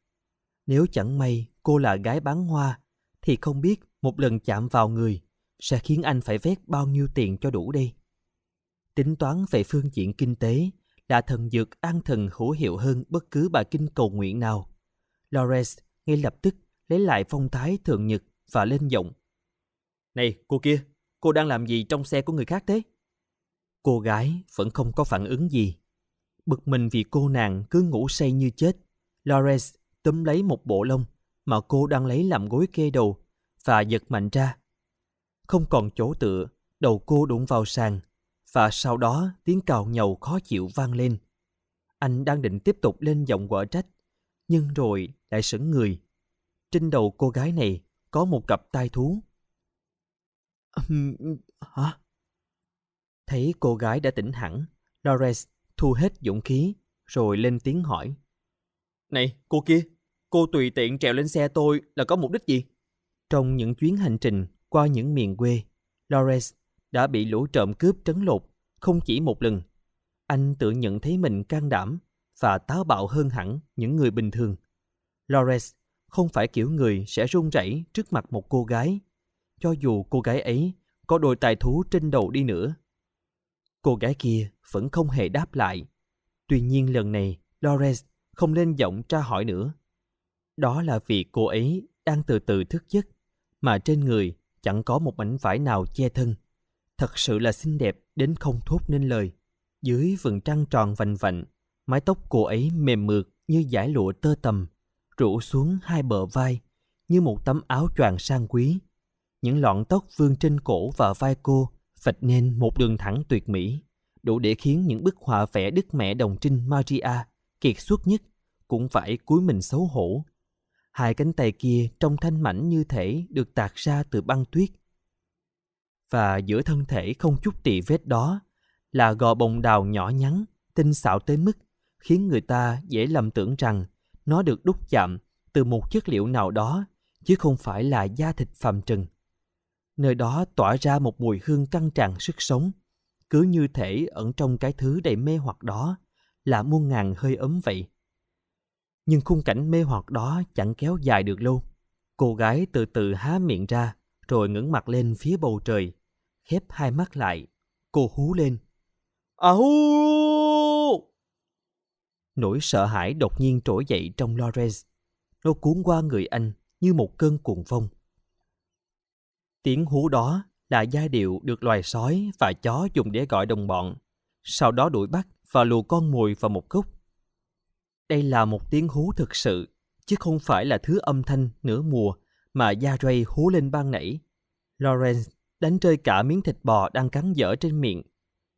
Nếu chẳng may cô là gái bán hoa, thì không biết một lần chạm vào người sẽ khiến anh phải vét bao nhiêu tiền cho đủ đây. Tính toán về phương diện kinh tế là thần dược an thần hữu hiệu hơn bất cứ bài kinh cầu nguyện nào. Lawrence ngay lập tức lấy lại phong thái thường nhật và lên giọng. Này, cô kia, cô đang làm gì trong xe của người khác thế? Cô gái vẫn không có phản ứng gì. Bực mình vì cô nàng cứ ngủ say như chết. Lawrence túm lấy một bộ lông mà cô đang lấy làm gối kê đầu và giật mạnh ra. Không còn chỗ tựa, đầu cô đụng vào sàn và sau đó tiếng cào nhầu khó chịu vang lên. Anh đang định tiếp tục lên giọng quở trách, nhưng rồi lại sững người. Trên đầu cô gái này có một cặp tai thú. hả? Thấy cô gái đã tỉnh hẳn, Lawrence thu hết dũng khí rồi lên tiếng hỏi. Này, cô kia, cô tùy tiện trèo lên xe tôi là có mục đích gì? Trong những chuyến hành trình qua những miền quê, Lawrence đã bị lũ trộm cướp trấn lột không chỉ một lần. Anh tự nhận thấy mình can đảm và táo bạo hơn hẳn những người bình thường. Lawrence không phải kiểu người sẽ run rẩy trước mặt một cô gái, cho dù cô gái ấy có đôi tài thú trên đầu đi nữa. Cô gái kia vẫn không hề đáp lại. Tuy nhiên lần này, Lawrence không lên giọng tra hỏi nữa. Đó là vì cô ấy đang từ từ thức giấc, mà trên người chẳng có một mảnh vải nào che thân. Thật sự là xinh đẹp đến không thốt nên lời. Dưới vầng trăng tròn vành vạnh, mái tóc cô ấy mềm mượt như dải lụa tơ tầm, rủ xuống hai bờ vai như một tấm áo choàng sang quý. Những lọn tóc vương trên cổ và vai cô vạch nên một đường thẳng tuyệt mỹ, đủ để khiến những bức họa vẽ Đức Mẹ Đồng Trinh Maria kiệt xuất nhất cũng phải cúi mình xấu hổ. Hai cánh tay kia trông thanh mảnh như thể được tạc ra từ băng tuyết. Và giữa thân thể không chút tỳ vết đó là gò bồng đào nhỏ nhắn, tinh xảo tới mức khiến người ta dễ lầm tưởng rằng nó được đúc chạm từ một chất liệu nào đó chứ không phải là da thịt phàm trần. Nơi đó tỏa ra một mùi hương căng tràn sức sống, cứ như thể ẩn trong cái thứ đầy mê hoặc đó là muôn ngàn hơi ấm vậy. Nhưng khung cảnh mê hoặc đó chẳng kéo dài được lâu. Cô gái từ từ há miệng ra, rồi ngẩng mặt lên phía bầu trời, khép hai mắt lại. Cô hú lên. À hú! Nỗi sợ hãi đột nhiên trỗi dậy trong Lawrence. Nó cuốn qua người anh như một cơn cuồng phong. Tiếng hú đó là giai điệu được loài sói và chó dùng để gọi đồng bọn, sau đó đuổi bắt và lùa con mồi vào một khúc. Đây là một tiếng hú thực sự, chứ không phải là thứ âm thanh nửa mùa mà Gia Ray hú lên ban nãy. Lawrence đánh rơi cả miếng thịt bò đang cắn dở trên miệng.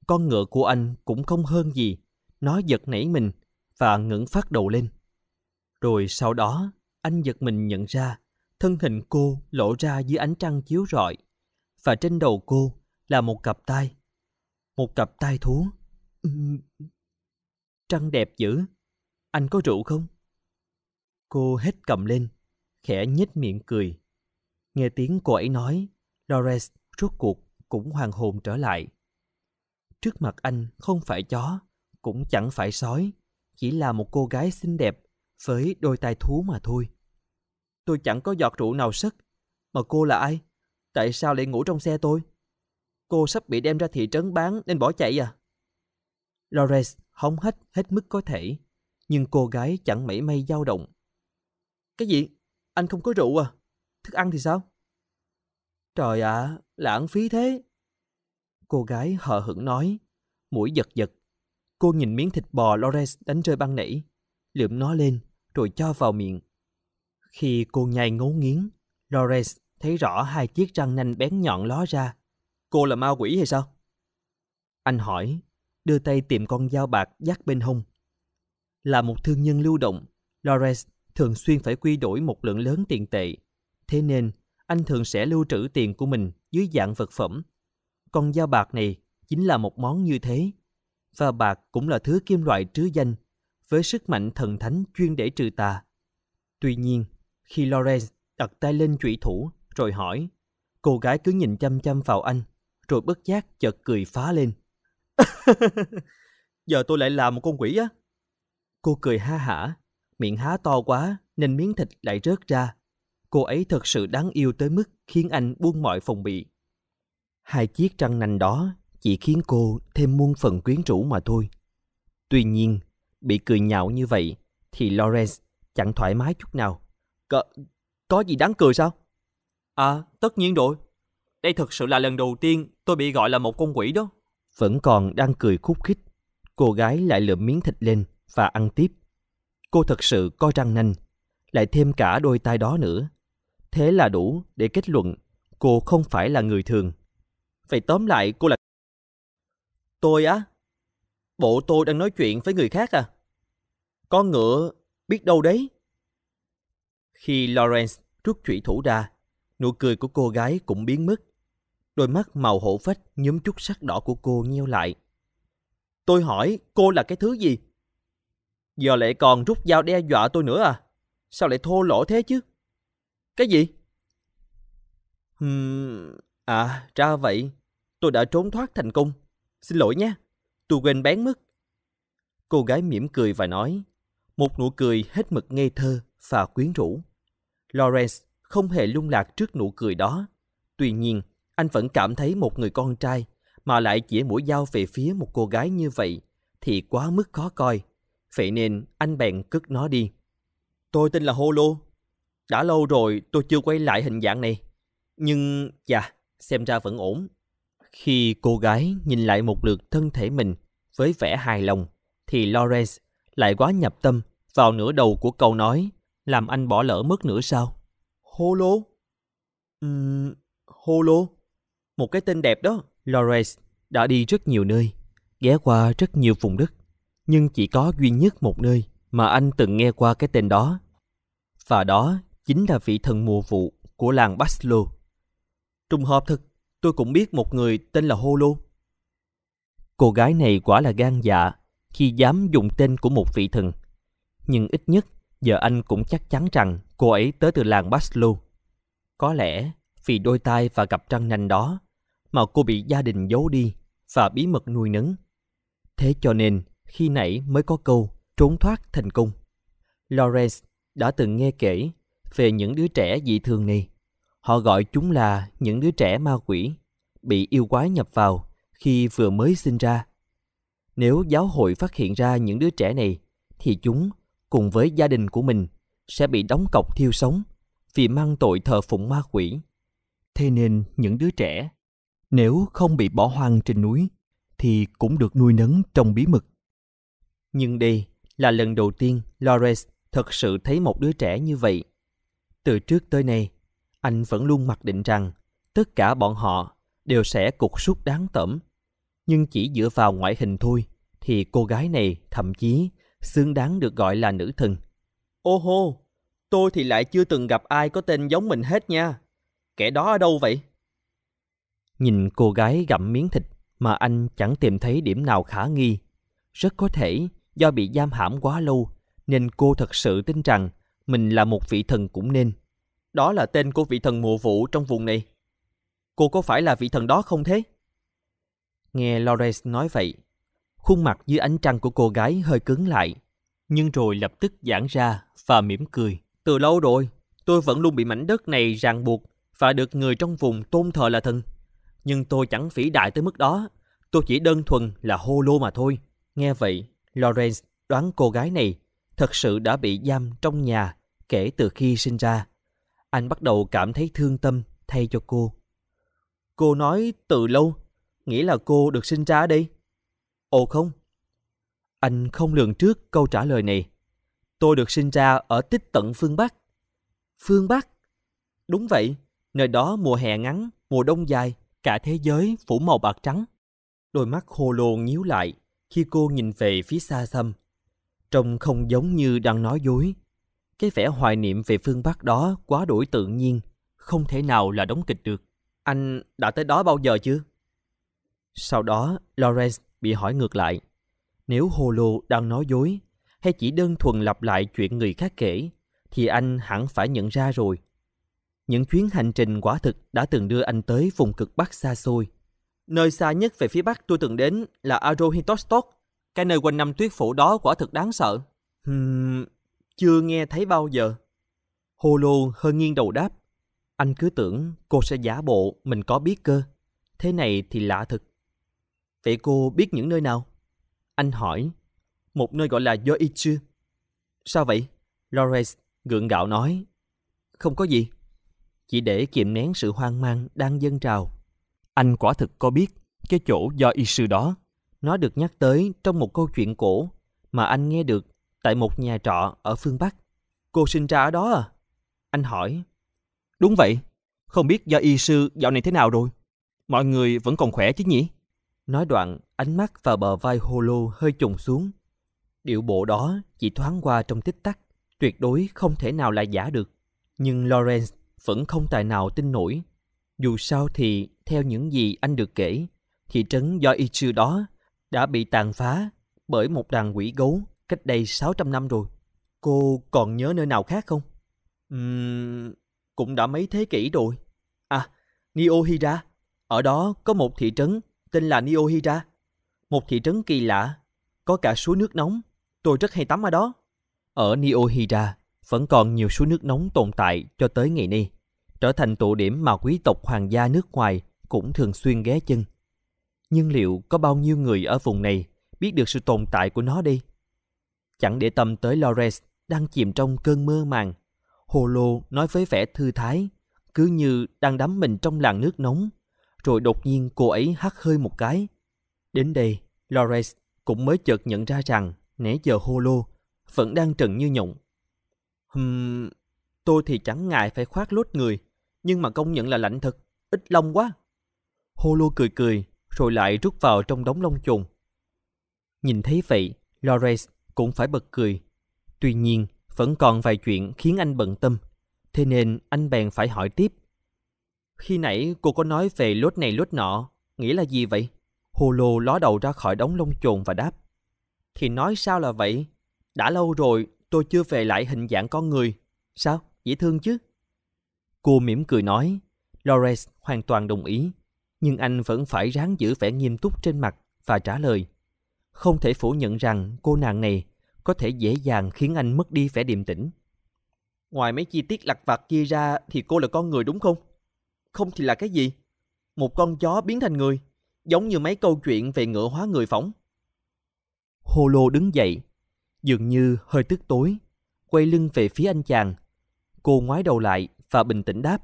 Con ngựa của anh cũng không hơn gì. Nó giật nảy mình và ngẩng phát đầu lên. Rồi sau đó, anh giật mình nhận ra thân hình cô lộ ra dưới ánh trăng chiếu rọi và trên đầu cô là một cặp tai. Một cặp tai thú. Trăng đẹp dữ. Anh có rượu không? Cô hết cầm lên, khẽ nhếch miệng cười. Nghe tiếng cô ấy nói, Lawrence rốt cuộc cũng hoàn hồn trở lại. Trước mặt anh không phải chó, cũng chẳng phải sói, chỉ là một cô gái xinh đẹp với đôi tai thú mà thôi. Tôi chẳng có giọt rượu nào sất. Mà cô là ai? Tại sao lại ngủ trong xe tôi? Cô sắp bị đem ra thị trấn bán nên bỏ chạy à? Lawrence hóng hết hết mức có thể, nhưng cô gái chẳng mảy may dao động. Cái gì? Anh không có rượu à? Thức ăn thì sao? Trời ạ, à, lãng phí thế. Cô gái hờ hững nói, mũi giật giật. Cô nhìn miếng thịt bò Lawrence đánh rơi băng nảy, lượm nó lên rồi cho vào miệng. Khi cô nhai ngấu nghiến, Lawrence thấy rõ hai chiếc răng nanh bén nhọn ló ra. Cô là ma quỷ hay sao? Anh hỏi, đưa tay tìm con dao bạc dắt bên hông. Là một thương nhân lưu động, Lawrence thường xuyên phải quy đổi một lượng lớn tiền tệ. Thế nên, anh thường sẽ lưu trữ tiền của mình dưới dạng vật phẩm. Con dao bạc này chính là một món như thế. Và bạc cũng là thứ kim loại trứ danh, với sức mạnh thần thánh chuyên để trừ tà. Tuy nhiên, khi Lawrence đặt tay lên trụy thủ rồi hỏi, cô gái cứ nhìn chăm chăm vào anh, rồi bất giác chợt cười phá lên. <laughs> Giờ tôi lại là một con quỷ á. Cô cười ha hả, miệng há to quá nên miếng thịt lại rớt ra. Cô ấy thật sự đáng yêu tới mức khiến anh buông mọi phòng bị. Hai chiếc răng nanh đó chỉ khiến cô thêm muôn phần quyến rũ mà thôi. Tuy nhiên, bị cười nhạo như vậy thì Lawrence chẳng thoải mái chút nào. Có, có gì đáng cười sao? À, tất nhiên rồi. đây thực sự là lần đầu tiên tôi bị gọi là một con quỷ đó. Vẫn còn đang cười khúc khích, cô gái lại lượm miếng thịt lên và ăn tiếp. Cô thật sự có răng nanh, lại thêm cả đôi tai đó nữa. Thế là đủ để kết luận cô không phải là người thường. Vậy tóm lại cô là... Tôi á? Bộ tôi đang nói chuyện với người khác à? Con ngựa biết đâu đấy. Khi Lawrence rút chủy thủ ra, nụ cười của cô gái cũng biến mất. Đôi mắt màu hổ phách nhúm chút sắc đỏ của cô nheo lại. Tôi hỏi cô là cái thứ gì? Giờ lại còn rút dao đe dọa tôi nữa à? Sao lại thô lỗ thế chứ? Cái gì? Hmm, à, ra vậy. Tôi đã trốn thoát thành công. Xin lỗi nhé. Tôi quên bán mất. Cô gái mỉm cười và nói, một nụ cười hết mực ngây thơ và quyến rũ. Lawrence không hề lung lạc trước nụ cười đó. Tuy nhiên, anh vẫn cảm thấy một người con trai mà lại chỉ mũi dao về phía một cô gái như vậy thì quá mức khó coi. Vậy nên anh bèn cất nó đi. Tôi tên là Holo. Đã lâu rồi tôi chưa quay lại hình dạng này. Nhưng, dạ, xem ra vẫn ổn. Khi cô gái nhìn lại một lượt thân thể mình với vẻ hài lòng, thì Lawrence lại quá nhập tâm vào nửa đầu của câu nói, làm anh bỏ lỡ mất nữa sao? Holo? Uhm, Holo? Một cái tên đẹp đó. Lawrence đã đi rất nhiều nơi, ghé qua rất nhiều vùng đất, nhưng chỉ có duy nhất một nơi mà anh từng nghe qua cái tên đó. Và đó chính là vị thần mùa vụ của làng Baslo. Trùng hợp thật, tôi cũng biết một người tên là Holo. Cô gái này quả là gan dạ khi dám dùng tên của một vị thần. Nhưng ít nhất, giờ anh cũng chắc chắn rằng cô ấy tới từ làng Baslo. Có lẽ vì đôi tai và cặp trăng nanh đó mà cô bị gia đình giấu đi và bí mật nuôi nấng. Thế cho nên, khi nãy mới có câu trốn thoát thành công. Lawrence đã từng nghe kể về những đứa trẻ dị thường này. Họ gọi chúng là những đứa trẻ ma quỷ, bị yêu quái nhập vào khi vừa mới sinh ra. Nếu giáo hội phát hiện ra những đứa trẻ này, thì chúng, cùng với gia đình của mình, sẽ bị đóng cọc thiêu sống vì mang tội thờ phụng ma quỷ. Thế nên những đứa trẻ, nếu không bị bỏ hoang trên núi, thì cũng được nuôi nấng trong bí mật. Nhưng đây là lần đầu tiên Lawrence thật sự thấy một đứa trẻ như vậy. Từ trước tới nay, anh vẫn luôn mặc định rằng tất cả bọn họ đều sẽ cục sút đáng tẩm. Nhưng chỉ dựa vào ngoại hình thôi, thì cô gái này thậm chí xứng đáng được gọi là nữ thần. Ô hô, tôi thì lại chưa từng gặp ai có tên giống mình hết nha. Kẻ đó ở đâu vậy? Nhìn cô gái gặm miếng thịt mà anh chẳng tìm thấy điểm nào khả nghi. Rất có thể do bị giam hãm quá lâu nên cô thật sự tin rằng mình là một vị thần cũng nên. Đó là tên của vị thần mùa vụ trong vùng này. Cô có phải là vị thần đó không thế? Nghe Lawrence nói vậy, khuôn mặt dưới ánh trăng của cô gái hơi cứng lại, nhưng rồi lập tức giãn ra và mỉm cười. Từ lâu rồi, tôi vẫn luôn bị mảnh đất này ràng buộc và được người trong vùng tôn thờ là thần. Nhưng tôi chẳng vĩ đại tới mức đó, tôi chỉ đơn thuần là hô lô mà thôi. Nghe vậy, Lawrence đoán cô gái này thật sự đã bị giam trong nhà kể từ khi sinh ra. Anh bắt đầu cảm thấy thương tâm thay cho cô. Cô nói từ lâu, nghĩa là cô được sinh ra ở đây. Ồ không, anh không lường trước câu trả lời này. Tôi được sinh ra ở tích tận phương Bắc. Phương Bắc? Đúng vậy, nơi đó mùa hè ngắn, mùa đông dài, cả thế giới phủ màu bạc trắng. Đôi mắt khô lồ nhíu lại khi cô nhìn về phía xa xăm. Trông không giống như đang nói dối. Cái vẻ hoài niệm về phương Bắc đó quá đổi tự nhiên, không thể nào là đóng kịch được. Anh đã tới đó bao giờ chưa? Sau đó, Lawrence bị hỏi ngược lại. Nếu Holo đang nói dối, hay chỉ đơn thuần lặp lại chuyện người khác kể, thì anh hẳn phải nhận ra rồi. Những chuyến hành trình quả thực đã từng đưa anh tới vùng cực Bắc xa xôi. Nơi xa nhất về phía Bắc tôi từng đến là Arohitostok. Cái nơi quanh năm tuyết phủ đó quả thực đáng sợ. Hmm, chưa nghe thấy bao giờ. Holo hơi nghiêng đầu đáp. Anh cứ tưởng cô sẽ giả bộ mình có biết cơ. Thế này thì lạ thật. Vậy cô biết những nơi nào? Anh hỏi. Một nơi gọi là Yosu. Sao vậy? Laurence gượng gạo nói. Không có gì. chỉ để kiềm nén sự hoang mang đang dâng trào. Anh quả thực có biết cái chỗ do y sư đó. Nó được nhắc tới trong một câu chuyện cổ mà anh nghe được tại một nhà trọ ở phương Bắc. Cô sinh ra ở đó à? Anh hỏi. Đúng vậy. Không biết do y sư dạo này thế nào rồi? Mọi người vẫn còn khỏe chứ nhỉ? Nói đoạn, ánh mắt vào bờ vai Holo hơi trùng xuống. Điệu bộ đó chỉ thoáng qua trong tích tắc, tuyệt đối không thể nào là giả được. Nhưng Lawrence vẫn không tài nào tin nổi. Dù sao thì, theo những gì anh được kể, thị trấn do y sư đó đã bị tàn phá bởi một đàn quỷ gấu cách đây 600 năm rồi. Cô còn nhớ nơi nào khác không? Uhm, cũng đã mấy thế kỷ rồi. À, Niohira. Ở đó có một thị trấn tên là Niohira. Một thị trấn kỳ lạ, có cả suối nước nóng. Tôi rất hay tắm ở đó. Ở Niohira vẫn còn nhiều suối nước nóng tồn tại cho tới ngày nay, trở thành tụ điểm mà quý tộc hoàng gia nước ngoài cũng thường xuyên ghé chân. Nhưng liệu có bao nhiêu người ở vùng này biết được sự tồn tại của nó đi? Chẳng để tâm tới Lawrence đang chìm trong cơn mơ màng. Hồ lô nói với vẻ thư thái, cứ như đang đắm mình trong làn nước nóng. Rồi đột nhiên cô ấy hắt hơi một cái. Đến đây, Lawrence cũng mới chợt nhận ra rằng nãy giờ Holo lô vẫn đang trần như nhộng. Hừm, tôi thì chẳng ngại phải khoác lốt người, nhưng mà công nhận là lạnh thật, ít lông quá. Holo lô cười cười, rồi lại rút vào trong đống lông trùng. Nhìn thấy vậy, Lawrence cũng phải bật cười. Tuy nhiên, vẫn còn vài chuyện khiến anh bận tâm. Thế nên anh bèn phải hỏi tiếp. Khi nãy cô có nói về lốt này lốt nọ, nghĩa là gì vậy? Hồ lô ló đầu ra khỏi đống lông chồn và đáp. Thì nói sao là vậy? Đã lâu rồi tôi chưa về lại hình dạng con người. Sao? Dễ thương chứ? Cô mỉm cười nói. Lawrence hoàn toàn đồng ý. Nhưng anh vẫn phải ráng giữ vẻ nghiêm túc trên mặt và trả lời. Không thể phủ nhận rằng cô nàng này có thể dễ dàng khiến anh mất đi vẻ điềm tĩnh. Ngoài mấy chi tiết lặt vặt kia ra thì cô là con người đúng không? Không thì là cái gì? Một con chó biến thành người, giống như mấy câu chuyện về ngựa hóa người phóng. Holo đứng dậy, dường như hơi tức tối, quay lưng về phía anh chàng. Cô ngoái đầu lại và bình tĩnh đáp.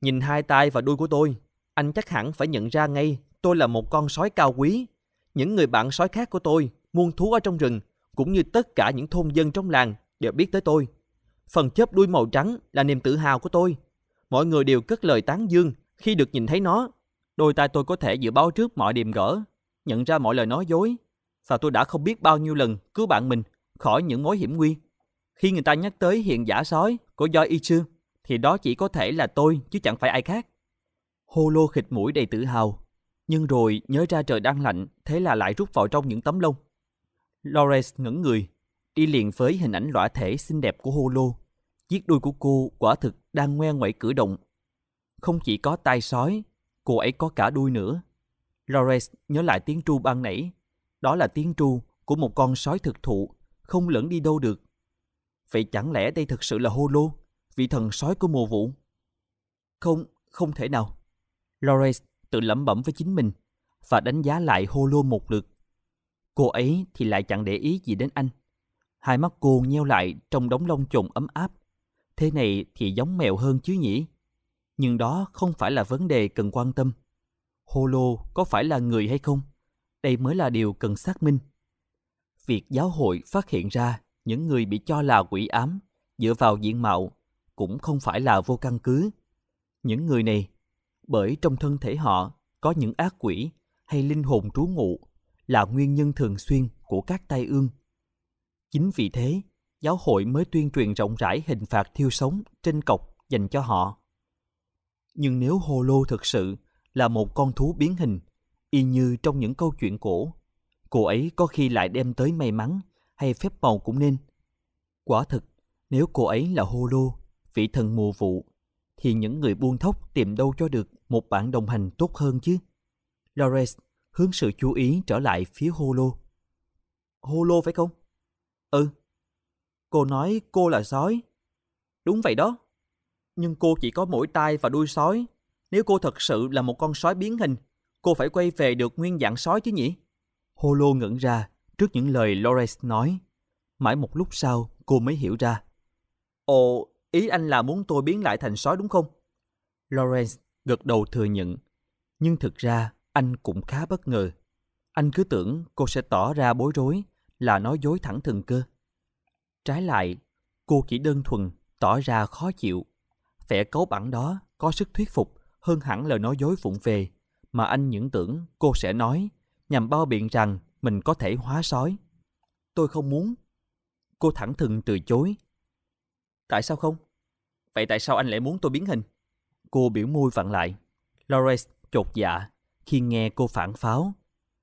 Nhìn hai tay và đuôi của tôi, anh chắc hẳn phải nhận ra ngay tôi là một con sói cao quý. Những người bạn sói khác của tôi, muôn thú ở trong rừng, cũng như tất cả những thôn dân trong làng đều biết tới tôi. Phần chớp đuôi màu trắng là niềm tự hào của tôi. Mọi người đều cất lời tán dương khi được nhìn thấy nó. Đôi tay tôi có thể dự báo trước mọi điềm gỡ, nhận ra mọi lời nói dối. Và tôi đã không biết bao nhiêu lần cứu bạn mình khỏi những mối hiểm nguy. Khi người ta nhắc tới hiện giả sói của Do Ichu, thì đó chỉ có thể là tôi chứ chẳng phải ai khác. Hô lô khịt mũi đầy tự hào, nhưng rồi nhớ ra trời đang lạnh, thế là lại rút vào trong những tấm lông. Lawrence ngẩng người, đi liền với hình ảnh lõa thể xinh đẹp của Holo. Chiếc đuôi của cô quả thực đang ngoe ngoại cử động. Không chỉ có tai sói, cô ấy có cả đuôi nữa. Lawrence nhớ lại tiếng tru ban nãy. Đó là tiếng tru của một con sói thực thụ, không lẫn đi đâu được. Vậy chẳng lẽ đây thực sự là Holo, vị thần sói của mùa vụ? Không, không thể nào. Lawrence tự lẩm bẩm với chính mình và đánh giá lại Hô lô một lượt. Cô ấy thì lại chẳng để ý gì đến anh. Hai mắt cô nheo lại trong đống lông trùng ấm áp. Thế này thì giống mèo hơn chứ nhỉ? Nhưng đó không phải là vấn đề cần quan tâm. Holo có phải là người hay không? Đây mới là điều cần xác minh. Việc giáo hội phát hiện ra những người bị cho là quỷ ám dựa vào diện mạo cũng không phải là vô căn cứ. Những người này, bởi trong thân thể họ có những ác quỷ hay linh hồn trú ngụ là nguyên nhân thường xuyên của các tai ương. Chính vì thế, giáo hội mới tuyên truyền rộng rãi hình phạt thiêu sống trên cọc dành cho họ. Nhưng nếu Hồ Lô thực sự là một con thú biến hình, y như trong những câu chuyện cổ, cô ấy có khi lại đem tới may mắn hay phép màu cũng nên. Quả thực, nếu cô ấy là Hồ Lô, vị thần mùa vụ, thì những người buôn thóc tìm đâu cho được một bạn đồng hành tốt hơn chứ. Lawrence hướng sự chú ý trở lại phía Holo. Holo phải không? Ừ. Cô nói cô là sói. Đúng vậy đó. Nhưng cô chỉ có mỗi tai và đuôi sói. Nếu cô thật sự là một con sói biến hình, cô phải quay về được nguyên dạng sói chứ nhỉ? Holo ngẩn ra trước những lời Lawrence nói. Mãi một lúc sau, cô mới hiểu ra. Ồ, Ý anh là muốn tôi biến lại thành sói đúng không? Lawrence gật đầu thừa nhận. Nhưng thực ra anh cũng khá bất ngờ. Anh cứ tưởng cô sẽ tỏ ra bối rối là nói dối thẳng thừng cơ. Trái lại, cô chỉ đơn thuần tỏ ra khó chịu. Vẻ cấu bẳn đó có sức thuyết phục hơn hẳn lời nói dối vụng về mà anh những tưởng cô sẽ nói nhằm bao biện rằng mình có thể hóa sói. Tôi không muốn. Cô thẳng thừng từ chối. Tại sao không? Vậy tại sao anh lại muốn tôi biến hình? Cô biểu môi vặn lại. Lawrence chột dạ khi nghe cô phản pháo.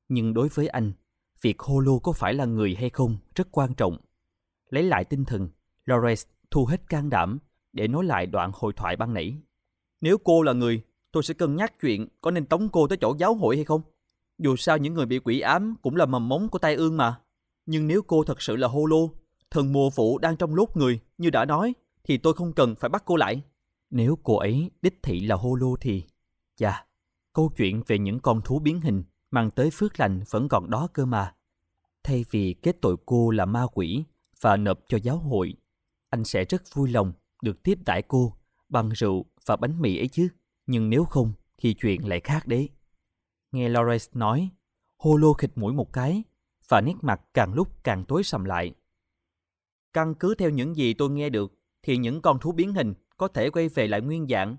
Nhưng đối với anh, việc Holo có phải là người hay không rất quan trọng. Lấy lại tinh thần, Lawrence thu hết can đảm để nói lại đoạn hội thoại ban nãy. Nếu cô là người, tôi sẽ cân nhắc chuyện có nên tống cô tới chỗ giáo hội hay không. Dù sao những người bị quỷ ám cũng là mầm móng của tai ương mà. Nhưng nếu cô thật sự là Holo, thần mùa phụ đang trong lốt người, như đã nói, thì tôi không cần phải bắt cô lại. Nếu cô ấy đích thị là Holo thì... Chà, câu chuyện về những con thú biến hình mang tới phước lành vẫn còn đó cơ mà. Thay vì kết tội cô là ma quỷ và nộp cho giáo hội, anh sẽ rất vui lòng được tiếp đãi cô bằng rượu và bánh mì ấy chứ. Nhưng nếu không thì chuyện lại khác đấy. Nghe Lawrence nói, Holo khịt mũi một cái và nét mặt càng lúc càng tối sầm lại. Căn cứ theo những gì tôi nghe được thì những con thú biến hình có thể quay về lại nguyên dạng.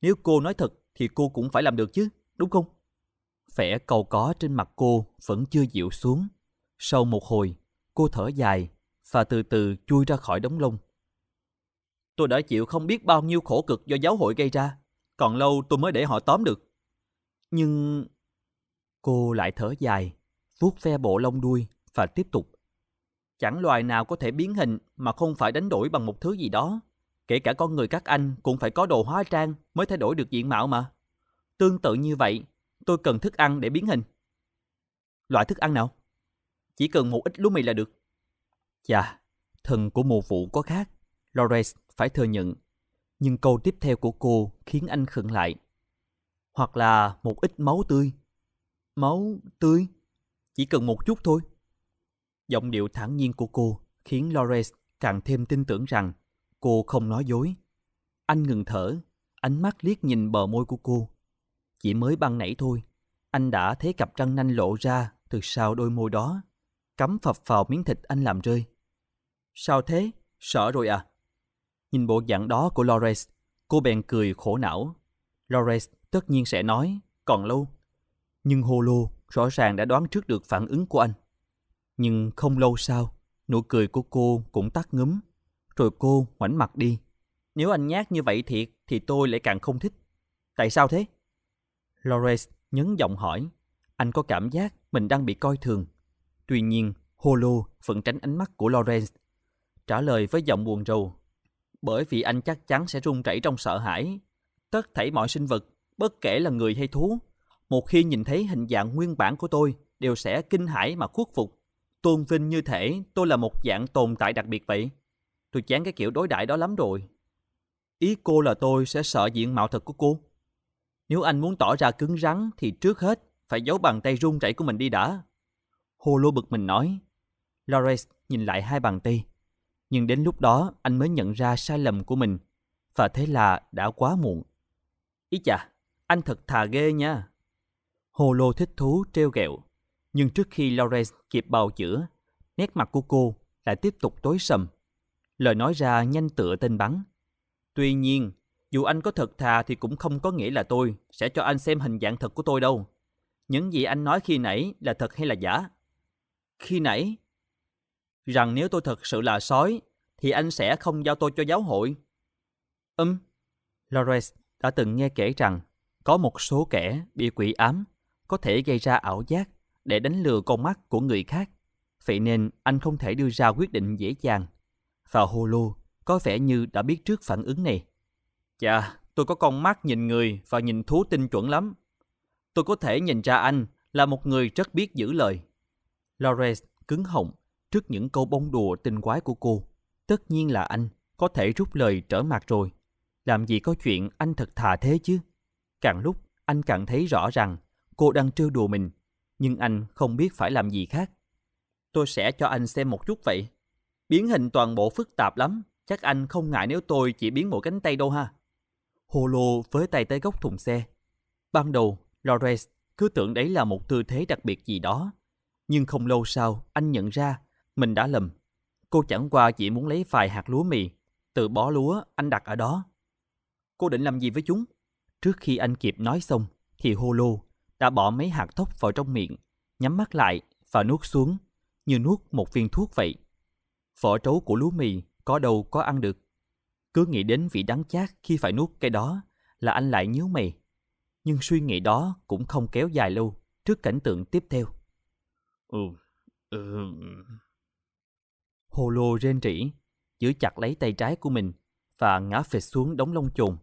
Nếu cô nói thật thì cô cũng phải làm được chứ, đúng không? Vẻ cầu có trên mặt cô vẫn chưa dịu xuống. Sau một hồi, cô thở dài và từ từ chui ra khỏi đống lông. Tôi đã chịu không biết bao nhiêu khổ cực do giáo hội gây ra. Còn lâu tôi mới để họ tóm được. Nhưng... Cô lại thở dài, vuốt ve bộ lông đuôi và tiếp tục. Chẳng loài nào có thể biến hình mà không phải đánh đổi bằng một thứ gì đó. Kể cả con người các anh cũng phải có đồ hóa trang mới thay đổi được diện mạo mà. Tương tự như vậy, tôi cần thức ăn để biến hình. Loại thức ăn nào? Chỉ cần một ít lúa mì là được. Chà, thần của mùa vụ có khác. Lawrence phải thừa nhận. Nhưng câu tiếp theo của cô khiến anh khựng lại. Hoặc là một ít máu tươi. Máu tươi? Chỉ cần một chút thôi. Giọng điệu thản nhiên của cô khiến Lawrence càng thêm tin tưởng rằng cô không nói dối. Anh ngừng thở, ánh mắt liếc nhìn bờ môi của cô. Chỉ mới ban nãy thôi, anh đã thấy cặp răng nanh lộ ra từ sau đôi môi đó, cắm phập vào miếng thịt anh làm rơi. Sao thế? Sợ rồi à? Nhìn bộ dạng đó của Lawrence, cô bèn cười khổ não. Lawrence tất nhiên sẽ nói, còn lâu. Nhưng Holo rõ ràng đã đoán trước được phản ứng của anh. Nhưng không lâu sau, nụ cười của cô cũng tắt ngấm. Rồi cô ngoảnh mặt đi. Nếu anh nhát như vậy thiệt thì tôi lại càng không thích. Tại sao thế? Lawrence nhấn giọng hỏi. Anh có cảm giác mình đang bị coi thường. Tuy nhiên, Holo vẫn tránh ánh mắt của Lawrence. Trả lời với giọng buồn rầu. Bởi vì anh chắc chắn sẽ run rẩy trong sợ hãi. Tất thảy mọi sinh vật, bất kể là người hay thú, một khi nhìn thấy hình dạng nguyên bản của tôi, đều sẽ kinh hãi mà khuất phục. Tôn vinh như thể tôi là một dạng tồn tại đặc biệt vậy. Tôi chán cái kiểu đối đãi đó lắm rồi. Ý cô là tôi sẽ sợ diện mạo thật của cô. Nếu anh muốn tỏ ra cứng rắn thì trước hết phải giấu bàn tay run rẩy của mình đi đã. Hồ lô bực mình nói. Lawrence nhìn lại hai bàn tay. Nhưng đến lúc đó anh mới nhận ra sai lầm của mình. Và thế là đã quá muộn. Ý chà, anh thật thà ghê nha. Hồ lô thích thú treo ghẹo. Nhưng trước khi Lawrence kịp bào chữa, nét mặt của cô lại tiếp tục tối sầm. Lời nói ra nhanh tựa tên bắn. Tuy nhiên, dù anh có thật thà thì cũng không có nghĩa là tôi sẽ cho anh xem hình dạng thật của tôi đâu. Những gì anh nói khi nãy là thật hay là giả? Khi nãy? Rằng nếu tôi thật sự là sói, thì anh sẽ không giao tôi cho giáo hội. Ừm. Um, Lawrence đã từng nghe kể rằng có một số kẻ bị quỷ ám có thể gây ra ảo giác để đánh lừa con mắt của người khác. Vậy nên anh không thể đưa ra quyết định dễ dàng. Và Holo có vẻ như đã biết trước phản ứng này. Chà, tôi có con mắt nhìn người và nhìn thú tinh chuẩn lắm. Tôi có thể nhìn ra anh là một người rất biết giữ lời. Lawrence cứng họng trước những câu bông đùa tinh quái của cô. Tất nhiên là anh có thể rút lời trở mặt rồi. Làm gì có chuyện anh thật thà thế chứ? Càng lúc anh càng thấy rõ rằng cô đang trêu đùa mình, nhưng anh không biết phải làm gì khác. Tôi sẽ cho anh xem một chút vậy. Biến hình toàn bộ phức tạp lắm, Chắc anh không ngại nếu tôi chỉ biến một cánh tay đâu ha. Holo với tay tới góc thùng xe. Ban đầu, Lawrence cứ tưởng đấy là một tư thế đặc biệt gì đó. Nhưng không lâu sau, anh nhận ra mình đã lầm. Cô chẳng qua chỉ muốn lấy vài hạt lúa mì, từ bó lúa anh đặt ở đó. Cô định làm gì với chúng? Trước khi anh kịp nói xong, thì Holo đã bỏ mấy hạt thóc vào trong miệng, nhắm mắt lại và nuốt xuống, như nuốt một viên thuốc vậy. Vỏ trấu của lúa mì có đâu có ăn được. Cứ nghĩ đến vị đắng chát khi phải nuốt cái đó là anh lại nhíu mày. Nhưng suy nghĩ đó cũng không kéo dài lâu trước cảnh tượng tiếp theo. Ừ, ừ. Hồ lô rên rỉ, giữ chặt lấy tay trái của mình và ngã phịch xuống đống lông chồn.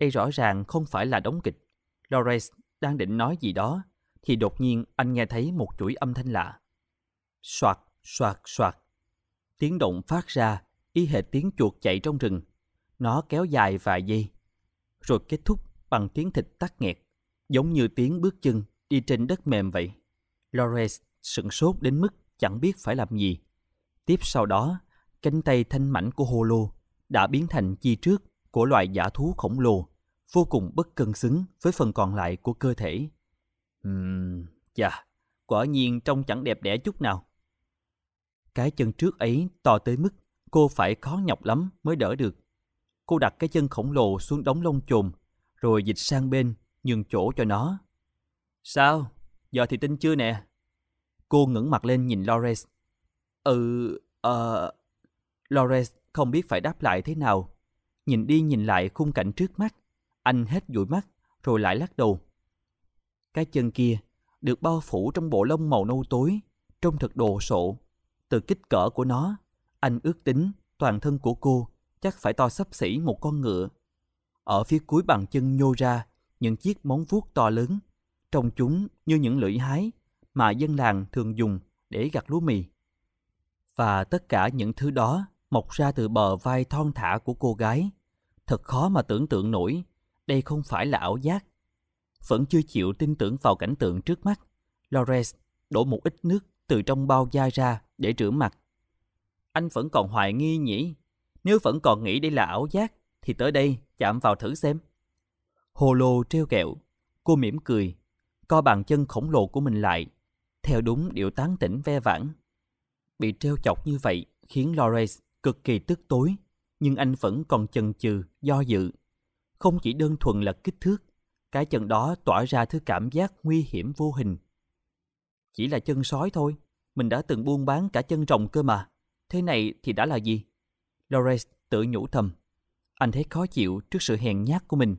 Đây rõ ràng không phải là đống kịch. Lawrence đang định nói gì đó, thì đột nhiên anh nghe thấy một chuỗi âm thanh lạ. Soạt, soạt, soạt. Tiếng động phát ra, y hệt tiếng chuột chạy trong rừng. Nó kéo dài vài giây, rồi kết thúc bằng tiếng thịt tắc nghẹt, giống như tiếng bước chân đi trên đất mềm vậy. Lawrence sửng sốt đến mức chẳng biết phải làm gì. Tiếp sau đó, cánh tay thanh mảnh của Holo đã biến thành chi trước của loài giả thú khổng lồ, vô cùng bất cân xứng với phần còn lại của cơ thể. Ừm, chà, quả nhiên trông chẳng đẹp đẽ chút nào. Cái chân trước ấy to tới mức cô phải khó nhọc lắm mới đỡ được. Cô đặt cái chân khổng lồ xuống đống lông chồn, rồi dịch sang bên, nhường chỗ cho nó. Sao? Giờ thì tin chưa nè? Cô ngẩng mặt lên nhìn Lawrence. Ừ, ờ... Uh... Lawrence không biết phải đáp lại thế nào. Nhìn đi nhìn lại khung cảnh trước mắt, anh hết dụi mắt, rồi lại lắc đầu. Cái chân kia được bao phủ trong bộ lông màu nâu tối, trông thật đồ sộ. Từ kích cỡ của nó, anh ước tính toàn thân của cô chắc phải to sấp xỉ một con ngựa. Ở phía cuối bàn chân nhô ra những chiếc móng vuốt to lớn, trông chúng như những lưỡi hái mà dân làng thường dùng để gặt lúa mì. Và tất cả những thứ đó mọc ra từ bờ vai thon thả của cô gái. Thật khó mà tưởng tượng nổi, đây không phải là ảo giác. Vẫn chưa chịu tin tưởng vào cảnh tượng trước mắt, Lawrence đổ một ít nước từ trong bao da ra để rửa mặt. Anh vẫn còn hoài nghi nhỉ? Nếu vẫn còn nghĩ đây là ảo giác, thì tới đây chạm vào thử xem. Hồ lô treo kẹo, cô mỉm cười, co bàn chân khổng lồ của mình lại, theo đúng điệu tán tỉnh ve vãn. Bị treo chọc như vậy khiến Lawrence cực kỳ tức tối, nhưng anh vẫn còn chần chừ, do dự. Không chỉ đơn thuần là kích thước, cái chân đó tỏa ra thứ cảm giác nguy hiểm vô hình. Chỉ là chân sói thôi, mình đã từng buôn bán cả chân rồng cơ mà. Thế này thì đã là gì? Lawrence tự nhủ thầm. Anh thấy khó chịu trước sự hèn nhát của mình.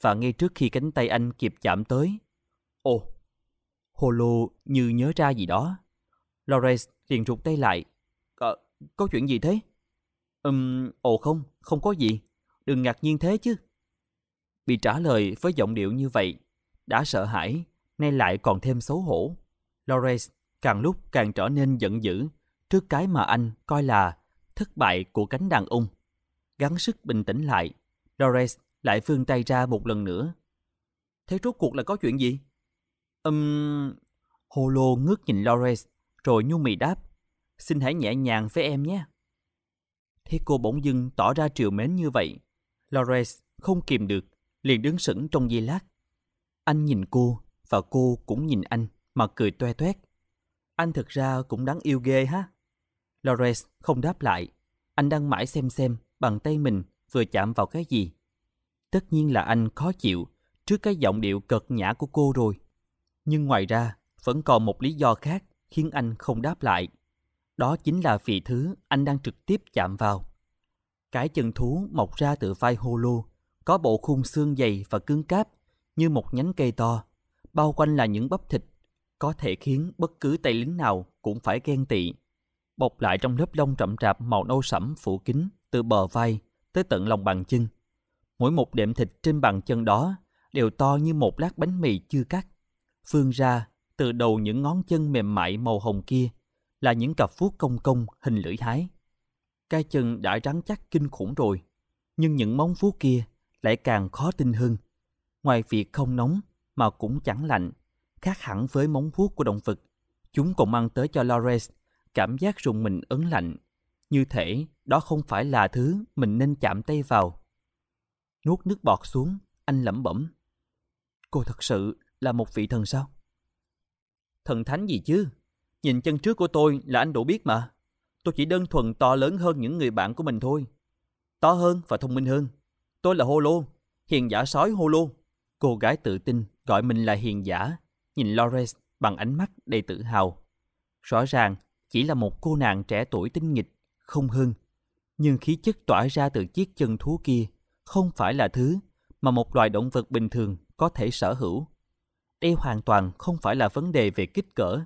Và ngay trước khi cánh tay anh kịp chạm tới. Ồ! Holo như nhớ ra gì đó. Lawrence liền rụt tay lại. Có, có chuyện gì thế? Ừm, ồ không, không có gì. Đừng ngạc nhiên thế chứ. Bị trả lời với giọng điệu như vậy, đã sợ hãi, nay lại còn thêm xấu hổ. Lawrence càng lúc càng trở nên giận dữ trước cái mà anh coi là thất bại của cánh đàn ông. Gắng sức bình tĩnh lại, Lawrence lại vươn tay ra một lần nữa. Thế rốt cuộc là có chuyện gì? Ừm... Um... Holo ngước nhìn Lawrence, rồi nhu mì đáp. Xin hãy nhẹ nhàng với em nhé. Thế cô bỗng dưng tỏ ra triều mến như vậy. Lawrence không kìm được, liền đứng sững trong giây lát. Anh nhìn cô, và cô cũng nhìn anh, mà cười toe toét. Anh thực ra cũng đáng yêu ghê ha. Lawrence không đáp lại. Anh đang mãi xem xem bằng tay mình vừa chạm vào cái gì. Tất nhiên là anh khó chịu trước cái giọng điệu cợt nhã của cô rồi. Nhưng ngoài ra, vẫn còn một lý do khác khiến anh không đáp lại. Đó chính là vì thứ anh đang trực tiếp chạm vào. Cái chân thú mọc ra từ vai holo, có bộ khung xương dày và cứng cáp như một nhánh cây to, bao quanh là những bắp thịt, có thể khiến bất cứ tay lính nào cũng phải ghen tị bọc lại trong lớp lông rậm rạp màu nâu sẫm phủ kín từ bờ vai tới tận lòng bàn chân. Mỗi một đệm thịt trên bàn chân đó đều to như một lát bánh mì chưa cắt. Phương ra, từ đầu những ngón chân mềm mại màu hồng kia là những cặp vuốt công công hình lưỡi hái. Cái chân đã rắn chắc kinh khủng rồi, nhưng những móng vuốt kia lại càng khó tin hơn. Ngoài việc không nóng mà cũng chẳng lạnh, khác hẳn với móng vuốt của động vật, chúng còn mang tới cho Lawrence cảm giác rùng mình ấn lạnh, như thể đó không phải là thứ mình nên chạm tay vào. Nuốt nước bọt xuống, anh lẩm bẩm. Cô thật sự là một vị thần sao? Thần thánh gì chứ? Nhìn chân trước của tôi là anh đủ biết mà. Tôi chỉ đơn thuần to lớn hơn những người bạn của mình thôi. To hơn và thông minh hơn. Tôi là Holo, hiền giả sói Holo. Cô gái tự tin gọi mình là hiền giả, nhìn Lawrence bằng ánh mắt đầy tự hào. Rõ ràng chỉ là một cô nàng trẻ tuổi tinh nghịch, không hơn. Nhưng khí chất tỏa ra từ chiếc chân thú kia không phải là thứ mà một loài động vật bình thường có thể sở hữu. Đây hoàn toàn không phải là vấn đề về kích cỡ.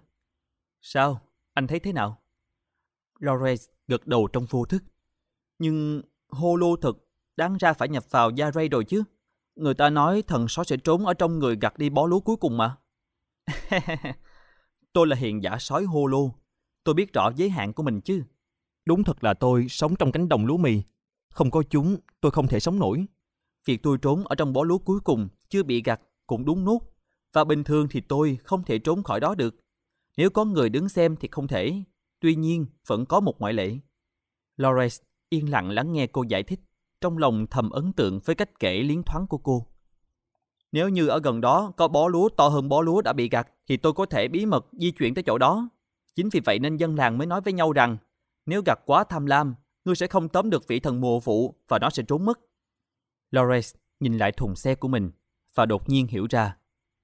Sao? Anh thấy thế nào? Lawrence gật đầu trong vô thức. Nhưng holo thực đáng ra phải nhập vào da ray rồi chứ. Người ta nói thần sói sẽ trốn ở trong người gặt đi bó lúa cuối cùng mà. <laughs> tôi là hiện giả sói hô lô Tôi biết rõ giới hạn của mình chứ. Đúng thật là tôi sống trong cánh đồng lúa mì. Không có chúng, tôi không thể sống nổi. Việc tôi trốn ở trong bó lúa cuối cùng chưa bị gặt cũng đúng nốt. Và bình thường thì tôi không thể trốn khỏi đó được. Nếu có người đứng xem thì không thể. Tuy nhiên, vẫn có một ngoại lệ. Lawrence yên lặng lắng nghe cô giải thích, trong lòng thầm ấn tượng với cách kể liến thoáng của cô. Nếu như ở gần đó có bó lúa to hơn bó lúa đã bị gặt, thì tôi có thể bí mật di chuyển tới chỗ đó. Chính vì vậy nên dân làng mới nói với nhau rằng, nếu gặt quá tham lam, ngươi sẽ không tóm được vị thần mùa vụ và nó sẽ trốn mất. Lawrence nhìn lại thùng xe của mình và đột nhiên hiểu ra,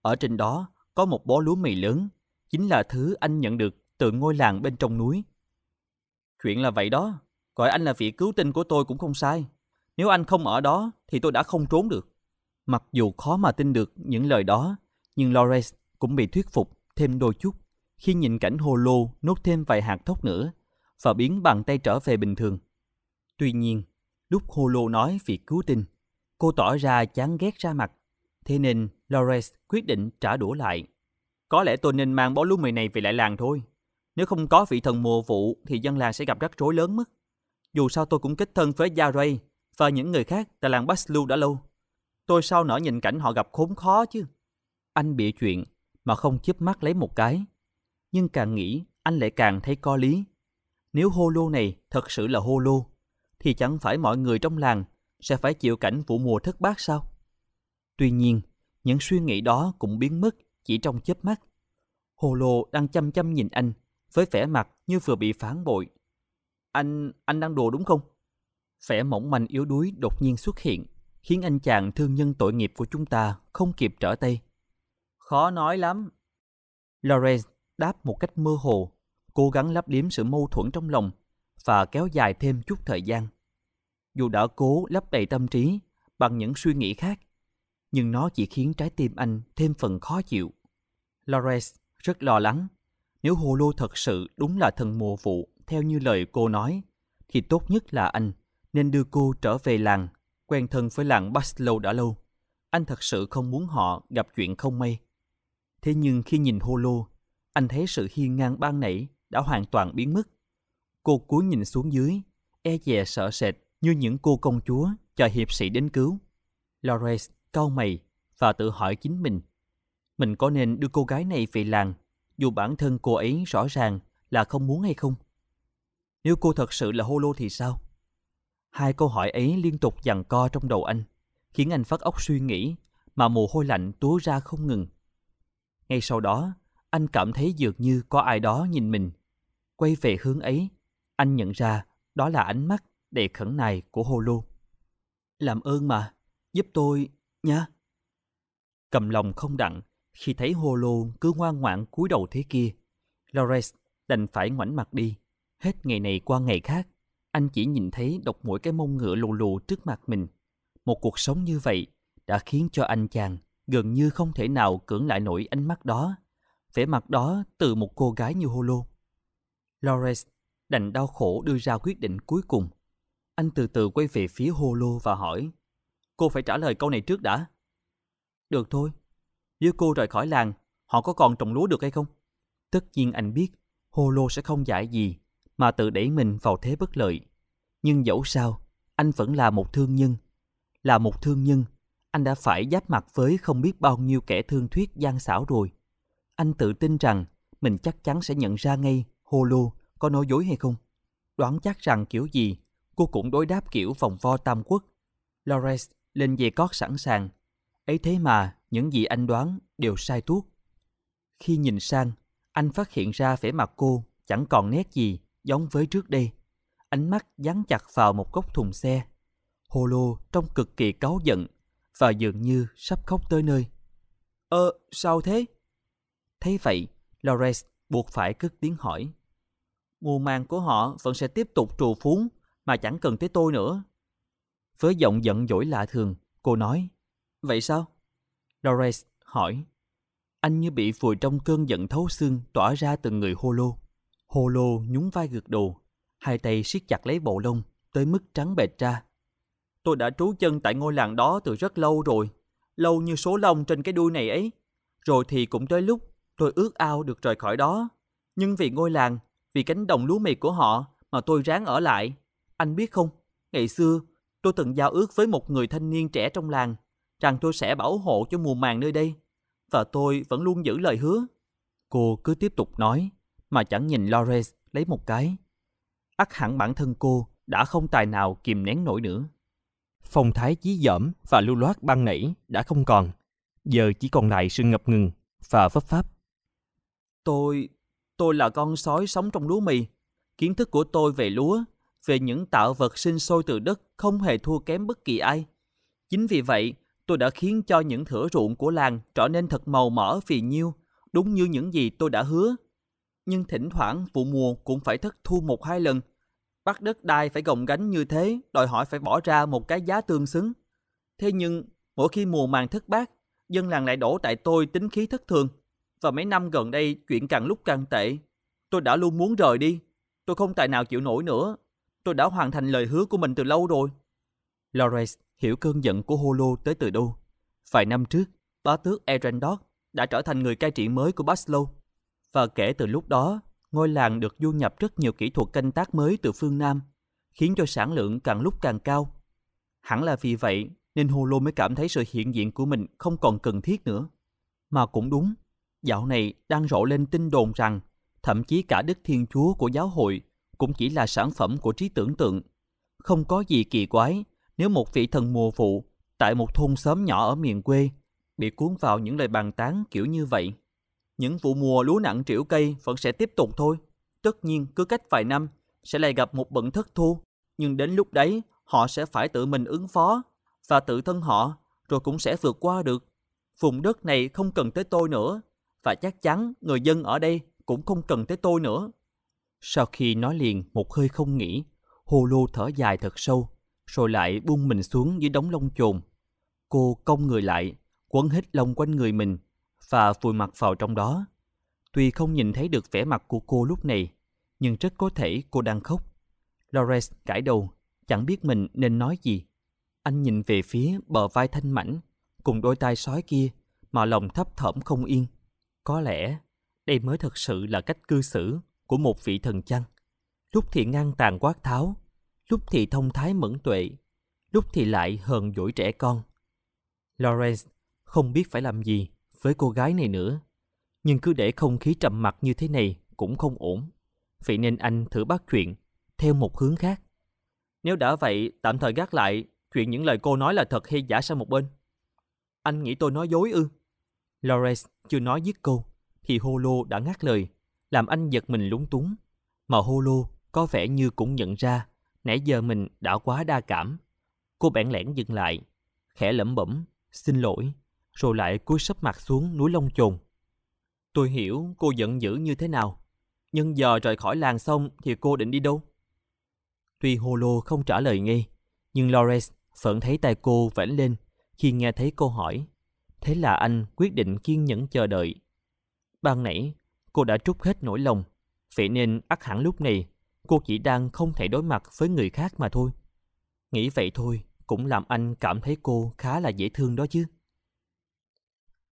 ở trên đó có một bó lúa mì lớn, chính là thứ anh nhận được từ ngôi làng bên trong núi. Chuyện là vậy đó, gọi anh là vị cứu tinh của tôi cũng không sai. Nếu anh không ở đó thì tôi đã không trốn được. Mặc dù khó mà tin được những lời đó, nhưng Lawrence cũng bị thuyết phục thêm đôi chút khi nhìn cảnh hồ lô nốt thêm vài hạt thóc nữa và biến bàn tay trở về bình thường. Tuy nhiên, lúc hồ lô nói việc cứu tinh, cô tỏ ra chán ghét ra mặt, thế nên Lawrence quyết định trả đũa lại. Có lẽ tôi nên mang bó lúa mì này về lại làng thôi. Nếu không có vị thần mùa vụ thì dân làng sẽ gặp rắc rối lớn mất. Dù sao tôi cũng kết thân với Yaray và những người khác tại làng Baslu đã lâu. Tôi sao nỡ nhìn cảnh họ gặp khốn khó chứ. Anh bịa chuyện mà không chớp mắt lấy một cái. Nhưng càng nghĩ anh lại càng thấy có lý. Nếu hô lô này thật sự là hô lô, thì chẳng phải mọi người trong làng sẽ phải chịu cảnh vụ mùa thất bát sao? Tuy nhiên, những suy nghĩ đó cũng biến mất chỉ trong chớp mắt. Hồ lô đang chăm chăm nhìn anh với vẻ mặt như vừa bị phản bội. Anh, anh đang đùa đúng không? Vẻ mỏng manh yếu đuối đột nhiên xuất hiện, khiến anh chàng thương nhân tội nghiệp của chúng ta không kịp trở tay. Khó nói lắm. Lawrence đáp một cách mơ hồ, cố gắng lấp liếm sự mâu thuẫn trong lòng và kéo dài thêm chút thời gian. Dù đã cố lấp đầy tâm trí bằng những suy nghĩ khác, nhưng nó chỉ khiến trái tim anh thêm phần khó chịu. Lawrence rất lo lắng. Nếu Hồ Lô thật sự đúng là thần mùa vụ theo như lời cô nói, thì tốt nhất là anh nên đưa cô trở về làng, quen thân với làng Baslow đã lâu. Anh thật sự không muốn họ gặp chuyện không may. Thế nhưng khi nhìn Holo, anh thấy sự hiên ngang ban nãy đã hoàn toàn biến mất. Cô cúi nhìn xuống dưới, e dè sợ sệt như những cô công chúa chờ hiệp sĩ đến cứu. Lawrence cau mày và tự hỏi chính mình. Mình có nên đưa cô gái này về làng, dù bản thân cô ấy rõ ràng là không muốn hay không? Nếu cô thật sự là Holo thì sao? Hai câu hỏi ấy liên tục giằng co trong đầu anh, khiến anh phát óc suy nghĩ mà mồ hôi lạnh túa ra không ngừng. Ngay sau đó, anh cảm thấy dường như có ai đó nhìn mình. Quay về hướng ấy, anh nhận ra đó là ánh mắt đầy khẩn nài của Hô Lô. Làm ơn mà, giúp tôi, nha. Cầm lòng không đặng, khi thấy Hô Lô cứ ngoan ngoãn cúi đầu thế kia, Lawrence đành phải ngoảnh mặt đi. Hết ngày này qua ngày khác, anh chỉ nhìn thấy độc mỗi cái mông ngựa lù lù trước mặt mình. Một cuộc sống như vậy đã khiến cho anh chàng gần như không thể nào cưỡng lại nổi ánh mắt đó. Vẻ mặt đó từ một cô gái như Holo. Lawrence đành đau khổ đưa ra quyết định cuối cùng. Anh từ từ quay về phía Holo và hỏi Cô phải trả lời câu này trước đã. Được thôi. Nếu cô rời khỏi làng, họ có còn trồng lúa được hay không? Tất nhiên anh biết Holo sẽ không giải gì mà tự đẩy mình vào thế bất lợi. Nhưng dẫu sao, anh vẫn là một thương nhân. Là một thương nhân, anh đã phải giáp mặt với không biết bao nhiêu kẻ thương thuyết gian xảo rồi. Anh tự tin rằng mình chắc chắn sẽ nhận ra ngay Holo có nói dối hay không. đoán chắc rằng kiểu gì cô cũng đối đáp kiểu vòng vo tam quốc. Lawrence lên dây cót sẵn sàng. Ấy thế mà, những gì anh đoán đều sai tuốt. Khi nhìn sang, anh phát hiện ra vẻ mặt cô chẳng còn nét gì giống với trước đây. Ánh mắt dán chặt vào một góc thùng xe. Holo trông cực kỳ cáu giận và dường như sắp khóc tới nơi. Ơ, sao thế? Thấy vậy, Lawrence buộc phải cất tiếng hỏi. Mùa màng của họ vẫn sẽ tiếp tục trù phúng mà chẳng cần tới tôi nữa. Với giọng giận dỗi lạ thường, cô nói. Vậy sao? Lawrence hỏi. Anh như bị vùi trong cơn giận thấu xương tỏa ra từ người Holo. Holo nhún vai gật đầu, hai tay siết chặt lấy bộ lông tới mức trắng bệch ra. Tôi đã trú chân tại ngôi làng đó từ rất lâu rồi, lâu như số lông trên cái đuôi này ấy. Rồi thì cũng tới lúc tôi ước ao được rời khỏi đó. Nhưng vì ngôi làng, vì cánh đồng lúa mì của họ mà tôi ráng ở lại. Anh biết không, ngày xưa tôi từng giao ước với một người thanh niên trẻ trong làng rằng tôi sẽ bảo hộ cho mùa màng nơi đây. Và tôi vẫn luôn giữ lời hứa. Cô cứ tiếp tục nói, mà chẳng nhìn Lawrence lấy một cái ắt hẳn bản thân cô đã không tài nào kìm nén nổi nữa. Phong thái chí dỏm và lưu loát ban nảy đã không còn. Giờ chỉ còn lại sự ngập ngừng và vấp pháp. Tôi, tôi là con sói sống trong lúa mì. Kiến thức của tôi về lúa, về những tạo vật sinh sôi từ đất không hề thua kém bất kỳ ai. Chính vì vậy, tôi đã khiến cho những thửa ruộng của làng trở nên thật màu mỡ phì nhiêu, đúng như những gì tôi đã hứa. Nhưng thỉnh thoảng vụ mùa cũng phải thất thu một hai lần. Bắt đất đai phải gồng gánh như thế, đòi hỏi phải bỏ ra một cái giá tương xứng. Thế nhưng, mỗi khi mùa màng thất bát, dân làng lại đổ tại tôi tính khí thất thường. Và mấy năm gần đây chuyện càng lúc càng tệ. Tôi đã luôn muốn rời đi. Tôi không tài nào chịu nổi nữa. Tôi đã hoàn thành lời hứa của mình từ lâu rồi. Lawrence hiểu cơn giận của Holo tới từ đâu. Vài năm trước, bá tước Erendorf đã trở thành người cai trị mới của Baslow. Và kể từ lúc đó, ngôi làng được du nhập rất nhiều kỹ thuật canh tác mới từ phương Nam, khiến cho sản lượng càng lúc càng cao. Hẳn là vì vậy nên hồ lô mới cảm thấy sự hiện diện của mình không còn cần thiết nữa. Mà cũng đúng, dạo này đang rộ lên tin đồn rằng thậm chí cả Đức Thiên Chúa của giáo hội cũng chỉ là sản phẩm của trí tưởng tượng. Không có gì kỳ quái nếu một vị thần mùa vụ tại một thôn xóm nhỏ ở miền quê bị cuốn vào những lời bàn tán kiểu như vậy. Những vụ mùa lúa nặng triệu cây vẫn sẽ tiếp tục thôi. Tất nhiên cứ cách vài năm sẽ lại gặp một bận thất thu, nhưng đến lúc đấy họ sẽ phải tự mình ứng phó và tự thân họ rồi cũng sẽ vượt qua được. Vùng đất này không cần tới tôi nữa và chắc chắn người dân ở đây cũng không cần tới tôi nữa. Sau khi nói liền một hơi không nghĩ, Hồ Lô thở dài thật sâu, rồi lại buông mình xuống dưới đống lông chồn. Cô cong người lại, quấn hết lông quanh người mình và vùi mặt vào trong đó. Tuy không nhìn thấy được vẻ mặt của cô lúc này, nhưng rất có thể cô đang khóc. Lawrence cãi đầu, chẳng biết mình nên nói gì. Anh nhìn về phía bờ vai thanh mảnh, cùng đôi tai sói kia, mà lòng thấp thỏm không yên. Có lẽ đây mới thật sự là cách cư xử của một vị thần chăng. Lúc thì ngang tàn quát tháo, lúc thì thông thái mẫn tuệ, lúc thì lại hờn dỗi trẻ con. Lawrence không biết phải làm gì với cô gái này nữa, nhưng cứ để không khí trầm mặc như thế này cũng không ổn. Vậy nên anh thử bắt chuyện theo một hướng khác. Nếu đã vậy, tạm thời gác lại chuyện những lời cô nói là thật hay giả sang một bên. Anh nghĩ tôi nói dối ư? Lawrence chưa nói dứt câu, thì Holo đã ngắt lời, làm anh giật mình lúng túng. Mà Holo có vẻ như cũng nhận ra, nãy giờ mình đã quá đa cảm. Cô bẽn lẽn dừng lại, khẽ lẩm bẩm, xin lỗi, rồi lại cúi sấp mặt xuống núi lông chồn. Tôi hiểu cô giận dữ như thế nào, nhưng giờ rời khỏi làng xong thì cô định đi đâu? Tuy Holo không trả lời ngay, nhưng Lawrence vẫn thấy tay cô vẫy lên khi nghe thấy câu hỏi. Thế là anh quyết định kiên nhẫn chờ đợi. Ban nãy, cô đã trút hết nỗi lòng, vậy nên ắt hẳn lúc này cô chỉ đang không thể đối mặt với người khác mà thôi. Nghĩ vậy thôi cũng làm anh cảm thấy cô khá là dễ thương đó chứ.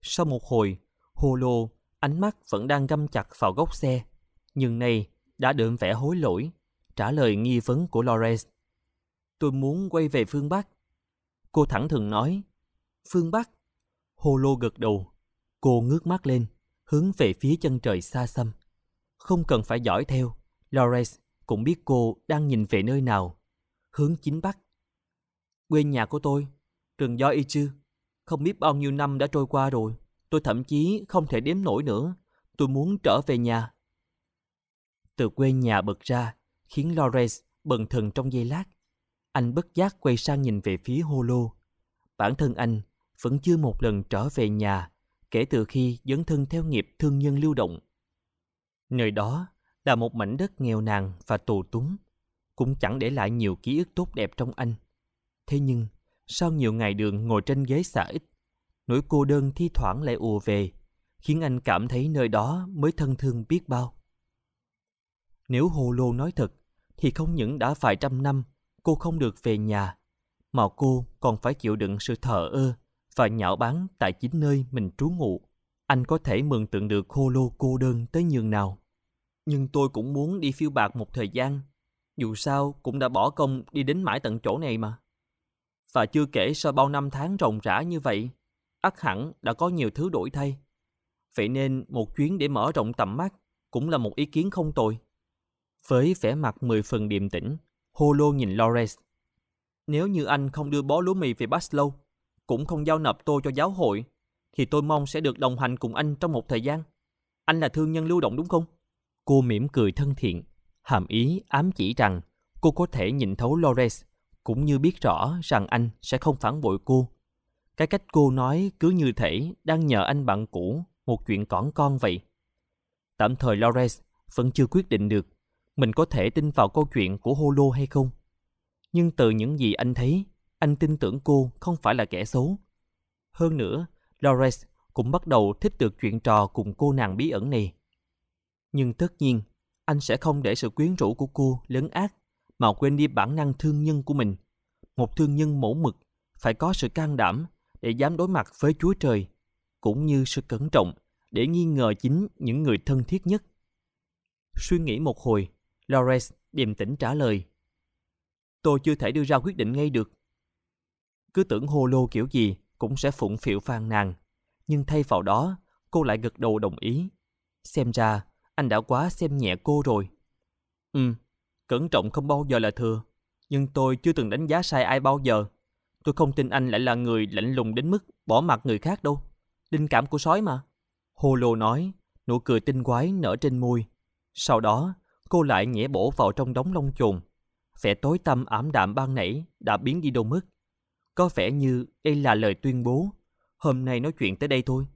Sau một hồi, Holo ánh mắt vẫn đang găm chặt vào góc xe, nhưng nay đã đượm vẻ hối lỗi, trả lời nghi vấn của Lawrence. Tôi muốn quay về phương Bắc. Cô thẳng thừng nói, phương Bắc. Holo gật đầu, cô ngước mắt lên, hướng về phía chân trời xa xăm. Không cần phải dõi theo, Lawrence cũng biết cô đang nhìn về nơi nào. Hướng chính bắc. Quê nhà của tôi, rừng do y chư. Không biết bao nhiêu năm đã trôi qua rồi. Tôi thậm chí không thể đếm nổi nữa. Tôi muốn trở về nhà. Từ quê nhà bật ra, khiến Lawrence bần thần trong giây lát. Anh bất giác quay sang nhìn về phía Holo. Bản thân anh vẫn chưa một lần trở về nhà kể từ khi dấn thân theo nghiệp thương nhân lưu động. Nơi đó là một mảnh đất nghèo nàn và tù túng, cũng chẳng để lại nhiều ký ức tốt đẹp trong anh. Thế nhưng, sau nhiều ngày đường ngồi trên ghế xả ít, nỗi cô đơn thi thoảng lại ùa về, khiến anh cảm thấy nơi đó mới thân thương biết bao. Nếu Hồ Lô nói thật, thì không những đã vài trăm năm cô không được về nhà, mà cô còn phải chịu đựng sự thờ ơ và nhạo báng tại chính nơi mình trú ngụ. Anh có thể mường tượng được Hồ Lô cô đơn tới nhường nào. Nhưng tôi cũng muốn đi phiêu bạc một thời gian. Dù sao cũng đã bỏ công đi đến mãi tận chỗ này mà. Và chưa kể sau bao năm tháng ròng rã như vậy, ắt hẳn đã có nhiều thứ đổi thay. Vậy nên một chuyến để mở rộng tầm mắt cũng là một ý kiến không tồi. Với vẻ mặt mười phần điềm tĩnh, Holo nhìn Lawrence. Nếu như anh không đưa bó lúa mì về Baslow, cũng không giao nộp tôi cho giáo hội, thì tôi mong sẽ được đồng hành cùng anh trong một thời gian. Anh là thương nhân lưu động đúng không? Cô mỉm cười thân thiện, hàm ý ám chỉ rằng cô có thể nhìn thấu Lawrence, cũng như biết rõ rằng anh sẽ không phản bội cô. Cái cách cô nói cứ như thể đang nhờ anh bạn cũ một chuyện cỏn con vậy. Tạm thời Lawrence vẫn chưa quyết định được mình có thể tin vào câu chuyện của Holo hay không. Nhưng từ những gì anh thấy, anh tin tưởng cô không phải là kẻ xấu. Hơn nữa, Lawrence cũng bắt đầu thích được chuyện trò cùng cô nàng bí ẩn này. Nhưng tất nhiên, anh sẽ không để sự quyến rũ của cô lấn át mà quên đi bản năng thương nhân của mình. Một thương nhân mẫu mực phải có sự can đảm để dám đối mặt với Chúa Trời, cũng như sự cẩn trọng để nghi ngờ chính những người thân thiết nhất. Suy nghĩ một hồi, Lawrence điềm tĩnh trả lời. Tôi chưa thể đưa ra quyết định ngay được. Cứ tưởng hô lô kiểu gì cũng sẽ phụng phịu phàn nàn. Nhưng thay vào đó, cô lại gật đầu đồng ý. Xem ra, anh đã quá xem nhẹ cô rồi. Ừ, cẩn trọng không bao giờ là thừa. Nhưng tôi chưa từng đánh giá sai ai bao giờ. Tôi không tin anh lại là người lạnh lùng đến mức bỏ mặt người khác đâu. Linh cảm của sói mà. Hồ lô nói, nụ cười tinh quái nở trên môi. Sau đó, cô lại nhẽ bổ vào trong đống lông chồn. Vẻ tối tăm ảm đạm ban nãy đã biến đi đâu mất. Có vẻ như đây là lời tuyên bố. Hôm nay nói chuyện tới đây thôi.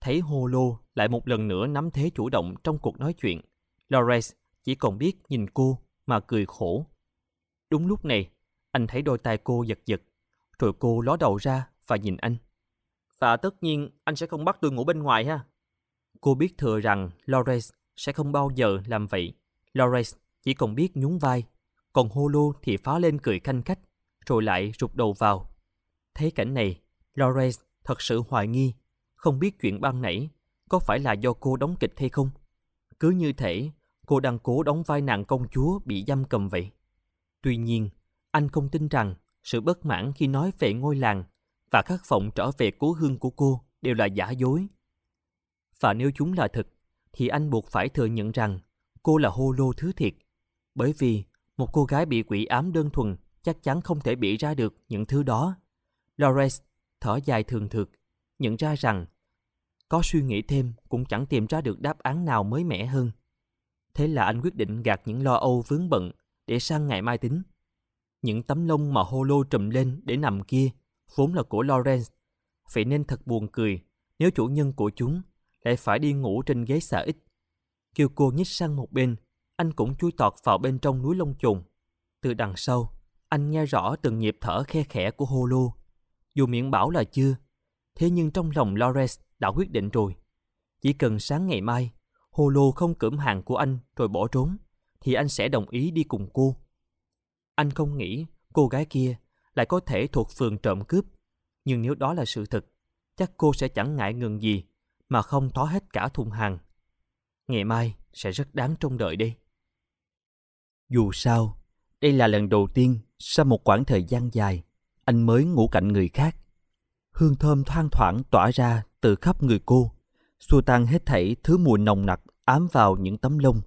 Thấy Hồ Lô lại một lần nữa nắm thế chủ động trong cuộc nói chuyện. Lawrence chỉ còn biết nhìn cô mà cười khổ. Đúng lúc này, anh thấy đôi tay cô giật giật, rồi cô ló đầu ra và nhìn anh. Và tất nhiên anh sẽ không bắt tôi ngủ bên ngoài ha. Cô biết thừa rằng Lawrence sẽ không bao giờ làm vậy. Lawrence chỉ còn biết nhún vai, còn Holo thì phá lên cười khanh khách, rồi lại rụt đầu vào. Thấy cảnh này, Lawrence thật sự hoài nghi, không biết chuyện ban nãy có phải là do cô đóng kịch hay không. Cứ như thể cô đang cố đóng vai nàng công chúa bị giam cầm vậy. Tuy nhiên, anh không tin rằng sự bất mãn khi nói về ngôi làng và khát vọng trở về cố hương của cô đều là giả dối. Và nếu chúng là thật, thì anh buộc phải thừa nhận rằng cô là hô lô thứ thiệt. Bởi vì một cô gái bị quỷ ám đơn thuần chắc chắn không thể bị ra được những thứ đó. Lawrence thở dài thường thực, nhận ra rằng có suy nghĩ thêm cũng chẳng tìm ra được đáp án nào mới mẻ hơn. Thế là anh quyết định gạt những lo âu vướng bận để sang ngày mai tính. Những tấm lông mà hô lô trùm lên để nằm kia vốn là của Lawrence. Vậy nên thật buồn cười nếu chủ nhân của chúng lại phải đi ngủ trên ghế xà ít. Kêu cô nhích sang một bên, anh cũng chui tọt vào bên trong núi lông trùng. Từ đằng sau, anh nghe rõ từng nhịp thở khe khẽ của Holo. Dù miệng bảo là chưa, thế nhưng trong lòng Lawrence đã quyết định rồi. Chỉ cần sáng ngày mai, Holo không cưỡng hàng của anh rồi bỏ trốn, thì anh sẽ đồng ý đi cùng cô. Anh không nghĩ cô gái kia lại có thể thuộc phường trộm cướp, nhưng nếu đó là sự thật, chắc cô sẽ chẳng ngại ngừng gì mà không thó hết cả thùng hàng. Ngày mai sẽ rất đáng trông đợi đây. Dù sao, đây là lần đầu tiên sau một quãng thời gian dài, anh mới ngủ cạnh người khác. Hương thơm thoang thoảng tỏa ra từ khắp người cô, xua tan hết thảy thứ mùi nồng nặc ám vào những tấm lông,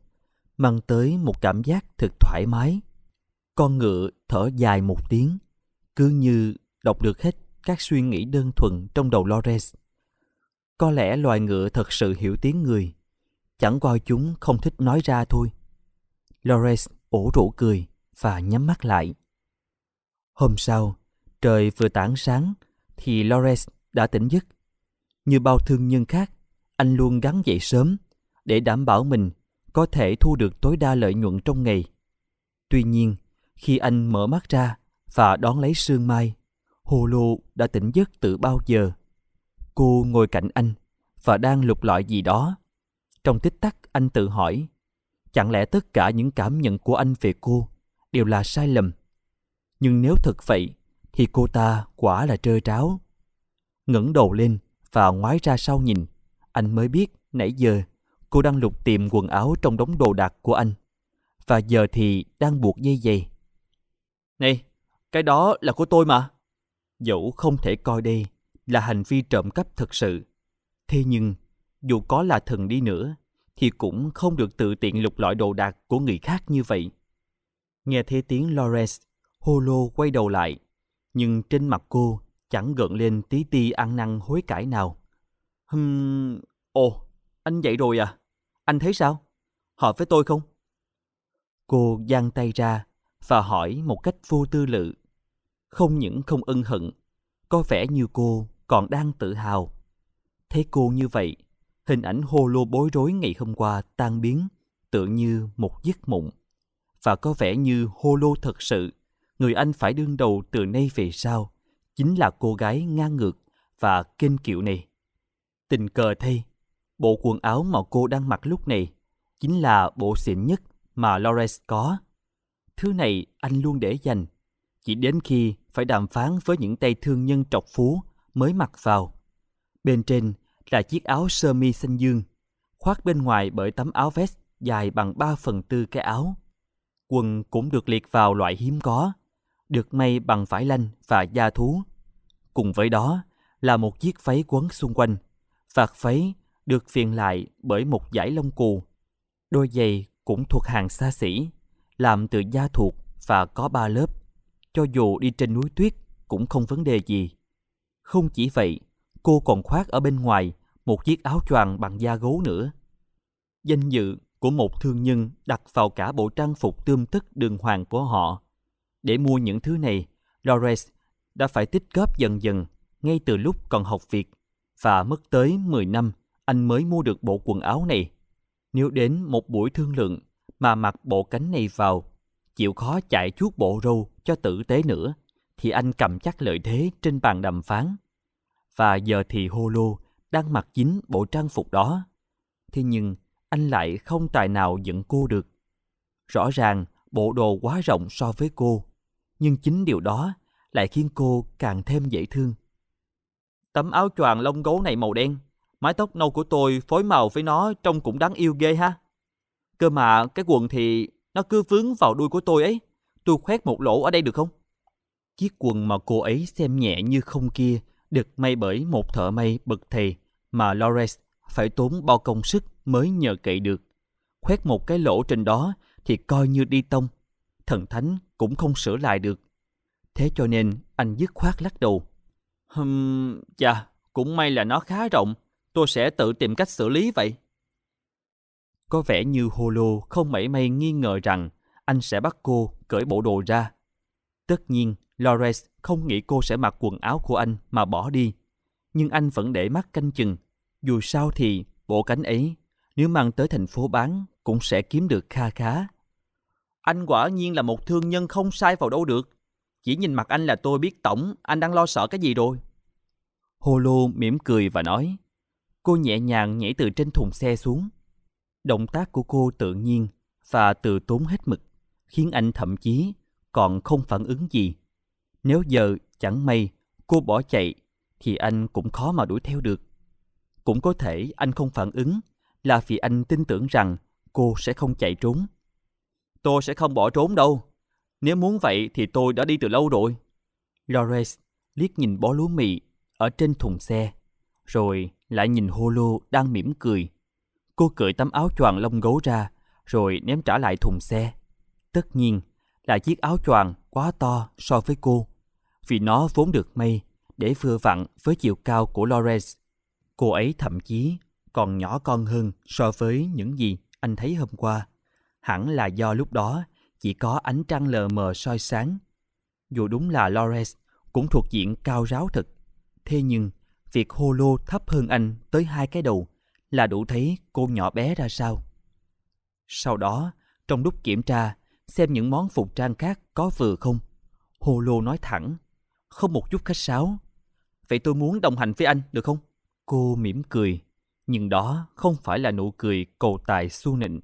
mang tới một cảm giác thật thoải mái. Con ngựa thở dài một tiếng, cứ như đọc được hết các suy nghĩ đơn thuần trong đầu Lawrence. Có lẽ loài ngựa thật sự hiểu tiếng người, chẳng qua chúng không thích nói ra thôi. Lawrence ủ rũ cười và nhắm mắt lại. Hôm sau, trời vừa tảng sáng thì Lawrence đã tỉnh giấc. Như bao thương nhân khác, anh luôn gắn dậy sớm để đảm bảo mình có thể thu được tối đa lợi nhuận trong ngày. Tuy nhiên, khi anh mở mắt ra và đón lấy sương mai, Hồ Lô đã tỉnh giấc từ bao giờ. Cô ngồi cạnh anh và đang lục lọi gì đó. Trong tích tắc anh tự hỏi, chẳng lẽ tất cả những cảm nhận của anh về cô đều là sai lầm? Nhưng nếu thật vậy, thì cô ta quả là trơ tráo. ngẩng đầu lên và ngoái ra sau nhìn, anh mới biết nãy giờ cô đang lục tìm quần áo trong đống đồ đạc của anh. Và giờ thì đang buộc dây giày. Này, cái đó là của tôi mà. Dẫu không thể coi đây là hành vi trộm cắp thật sự. Thế nhưng, dù có là thần đi nữa, thì cũng không được tự tiện lục lọi đồ đạc của người khác như vậy. Nghe thấy tiếng Lawrence, Holo quay đầu lại, nhưng trên mặt cô chẳng gợn lên tí ti ăn năn hối cải nào. Hừm, ồ, anh dậy rồi à? Anh thấy sao? Hợp với tôi không? Cô giang tay ra và hỏi một cách vô tư lự. Không những không ân hận, có vẻ như cô còn đang tự hào. Thấy cô như vậy, hình ảnh hô lô bối rối ngày hôm qua tan biến, tựa như một giấc mộng. Và có vẻ như hô lô thật sự, người anh phải đương đầu từ nay về sau, chính là cô gái ngang ngược và kênh kiệu này. Tình cờ thay, bộ quần áo mà cô đang mặc lúc này chính là bộ xịn nhất mà Lawrence có. Thứ này anh luôn để dành, chỉ đến khi phải đàm phán với những tay thương nhân trọc phú mới mặc vào. Bên trên là chiếc áo sơ mi xanh dương, khoác bên ngoài bởi tấm áo vest dài bằng 3 phần tư cái áo. Quần cũng được liệt vào loại hiếm có, được may bằng vải lanh và da thú. Cùng với đó là một chiếc váy quấn xung quanh. Vạt váy được phiền lại bởi một dải lông cù. Đôi giày cũng thuộc hàng xa xỉ, làm từ da thuộc và có ba lớp. Cho dù đi trên núi tuyết cũng không vấn đề gì. Không chỉ vậy, cô còn khoác ở bên ngoài một chiếc áo choàng bằng da gấu nữa. Danh dự của một thương nhân đặt vào cả bộ trang phục tươm tất đường hoàng của họ. Để mua những thứ này, Lawrence đã phải tích góp dần dần ngay từ lúc còn học việc và mất tới 10 năm anh mới mua được bộ quần áo này. Nếu đến một buổi thương lượng mà mặc bộ cánh này vào, chịu khó chạy chuốt bộ râu cho tử tế nữa, thì anh cầm chắc lợi thế trên bàn đàm phán. Và giờ thì Holo đang mặc chính bộ trang phục đó. Thế nhưng anh lại không tài nào dẫn cô được. Rõ ràng bộ đồ quá rộng so với cô, nhưng chính điều đó lại khiến cô càng thêm dễ thương. Tấm áo choàng lông gấu này màu đen, mái tóc nâu của tôi phối màu với nó trông cũng đáng yêu ghê ha. Cơ mà cái quần thì nó cứ vướng vào đuôi của tôi ấy. Tôi khoét một lỗ ở đây được không? Chiếc quần mà cô ấy xem nhẹ như không kia được may bởi một thợ may bậc thầy mà Lawrence phải tốn bao công sức mới nhờ cậy được. Khoét một cái lỗ trên đó thì coi như đi tông. Thần thánh cũng không sửa lại được. Thế cho nên anh dứt khoát lắc đầu. Hừm, chà, cũng may là nó khá rộng. Tôi sẽ tự tìm cách xử lý vậy. Có vẻ như Holo không mảy may nghi ngờ rằng anh sẽ bắt cô cởi bộ đồ ra. Tất nhiên, Lawrence không nghĩ cô sẽ mặc quần áo của anh mà bỏ đi. Nhưng anh vẫn để mắt canh chừng. Dù sao thì bộ cánh ấy, nếu mang tới thành phố bán, cũng sẽ kiếm được kha khá. Anh quả nhiên là một thương nhân không sai vào đâu được. Chỉ nhìn mặt anh là tôi biết tổng anh đang lo sợ cái gì rồi. Holo mỉm cười và nói. Cô nhẹ nhàng nhảy từ trên thùng xe xuống. Động tác của cô tự nhiên và từ tốn hết mực, khiến anh thậm chí còn không phản ứng gì. Nếu giờ chẳng may cô bỏ chạy thì anh cũng khó mà đuổi theo được. Cũng có thể anh không phản ứng là vì anh tin tưởng rằng cô sẽ không chạy trốn. Tôi sẽ không bỏ trốn đâu. Nếu muốn vậy thì tôi đã đi từ lâu rồi. Lawrence liếc nhìn bó lúa mì ở trên thùng xe, rồi lại nhìn Holo đang mỉm cười. Cô cởi tấm áo choàng lông gấu ra, rồi ném trả lại thùng xe. Tất nhiên là chiếc áo choàng quá to so với cô, vì nó vốn được may để vừa vặn với chiều cao của Lawrence. Cô ấy thậm chí còn nhỏ con hơn so với những gì anh thấy hôm qua. Hẳn là do lúc đó chỉ có ánh trăng lờ mờ soi sáng. Dù đúng là Lawrence cũng thuộc diện cao ráo thật, thế nhưng việc hô lô thấp hơn anh tới hai cái đầu là đủ thấy cô nhỏ bé ra sao. Sau đó, trong lúc kiểm tra, xem những món phục trang khác có vừa không, Hồ Lô nói thẳng, không một chút khách sáo. Vậy tôi muốn đồng hành với anh, được không? Cô mỉm cười, nhưng đó không phải là nụ cười cầu tài xu nịnh.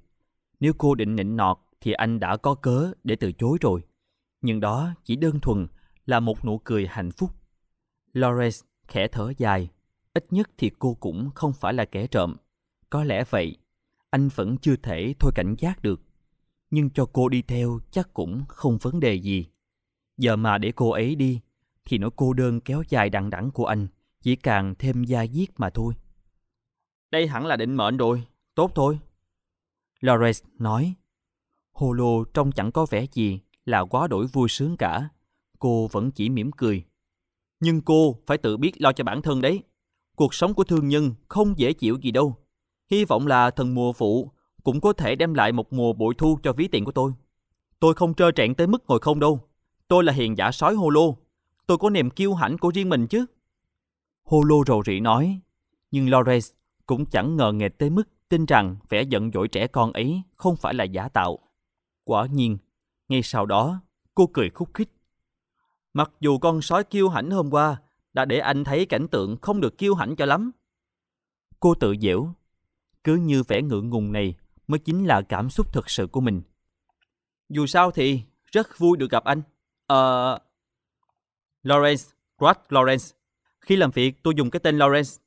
Nếu cô định nịnh nọt thì anh đã có cớ để từ chối rồi. Nhưng đó chỉ đơn thuần là một nụ cười hạnh phúc. Lawrence khẽ thở dài. Ít nhất thì cô cũng không phải là kẻ trộm. Có lẽ vậy, anh vẫn chưa thể thôi cảnh giác được. Nhưng cho cô đi theo chắc cũng không vấn đề gì. Giờ mà để cô ấy đi, thì nỗi cô đơn kéo dài đằng đẵng của anh chỉ càng thêm da diết mà thôi. Đây hẳn là định mệnh rồi, tốt thôi. Lawrence nói. Holo trông chẳng có vẻ gì là quá đổi vui sướng cả. Cô vẫn chỉ mỉm cười. Nhưng cô phải tự biết lo cho bản thân đấy. Cuộc sống của thương nhân không dễ chịu gì đâu. Hy vọng là thần mùa phụ cũng có thể đem lại một mùa bội thu cho ví tiền của tôi. Tôi không trơ trẽn tới mức ngồi không đâu. Tôi là hiền giả sói Holo. Tôi có niềm kiêu hãnh của riêng mình chứ. Holo rầu rĩ nói. Nhưng Lawrence cũng chẳng ngờ nghệch tới mức tin rằng vẻ giận dỗi trẻ con ấy không phải là giả tạo. Quả nhiên, ngay sau đó, cô cười khúc khích. Mặc dù con sói kiêu hãnh hôm qua đã để anh thấy cảnh tượng không được kiêu hãnh cho lắm. Cô tự giễu, cứ như vẻ ngượng ngùng này mới chính là cảm xúc thật sự của mình. Dù sao thì rất vui được gặp anh. Ờ... Uh... Lawrence, Rod Lawrence. Khi làm việc tôi dùng cái tên Lawrence.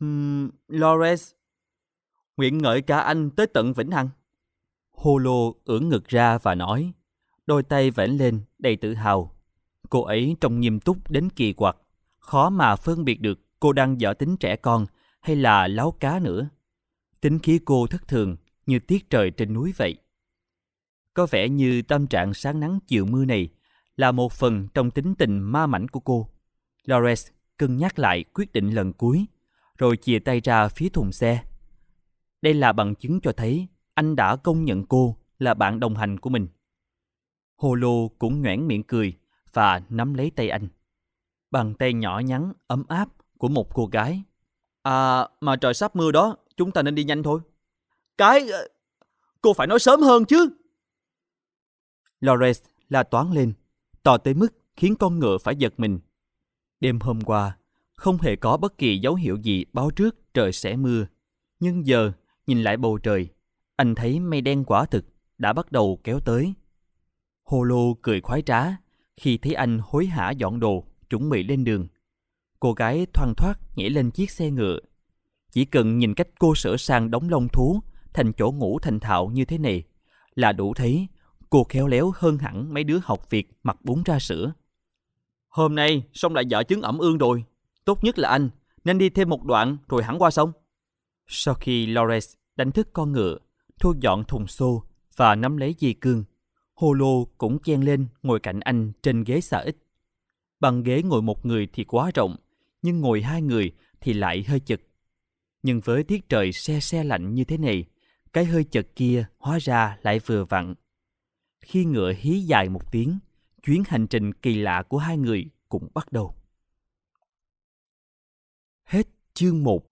Hmm, Lawrence. Nguyện ngợi cả anh tới tận vĩnh hằng. Holo ưỡn ngực ra và nói, đôi tay vẫy lên đầy tự hào. Cô ấy trông nghiêm túc đến kỳ quặc, khó mà phân biệt được cô đang dở tính trẻ con hay là láo cá nữa. Tính khí cô thất thường như tiết trời trên núi vậy. Có vẻ như tâm trạng sáng nắng chiều mưa này là một phần trong tính tình ma mảnh của cô. Lawrence cân nhắc lại quyết định lần cuối, rồi chìa tay ra phía thùng xe. Đây là bằng chứng cho thấy anh đã công nhận cô là bạn đồng hành của mình. Hồ lô cũng nhoẻn miệng cười và nắm lấy tay anh. Bàn tay nhỏ nhắn, ấm áp của một cô gái. À, mà trời sắp mưa đó, chúng ta nên đi nhanh thôi. Cái... Ờ, cô phải nói sớm hơn chứ. Lawrence la toán lên, to tới mức khiến con ngựa phải giật mình. Đêm hôm qua, không hề có bất kỳ dấu hiệu gì báo trước trời sẽ mưa. Nhưng giờ, nhìn lại bầu trời, anh thấy mây đen quả thực đã bắt đầu kéo tới. Hồ lô cười khoái trá khi thấy anh hối hả dọn đồ, chuẩn bị lên đường. Cô gái thoăn thoát nhảy lên chiếc xe ngựa. Chỉ cần nhìn cách cô sửa sang đống lông thú thành chỗ ngủ thành thạo như thế này là đủ thấy cô khéo léo hơn hẳn mấy đứa học việc mặc bún ra sữa. Hôm nay xong lại vợ chứng ẩm ương rồi. Tốt nhất là anh nên đi thêm một đoạn rồi hẳn qua sông. Sau khi Lawrence đánh thức con ngựa, thu dọn thùng xô và nắm lấy dây cương. Hồ lô cũng chen lên ngồi cạnh anh trên ghế xà ít. Bằng ghế ngồi một người thì quá rộng, nhưng ngồi hai người thì lại hơi chật. Nhưng với tiết trời se se lạnh như thế này, cái hơi chật kia hóa ra lại vừa vặn. Khi ngựa hí dài một tiếng, chuyến hành trình kỳ lạ của hai người cũng bắt đầu. Hết chương 1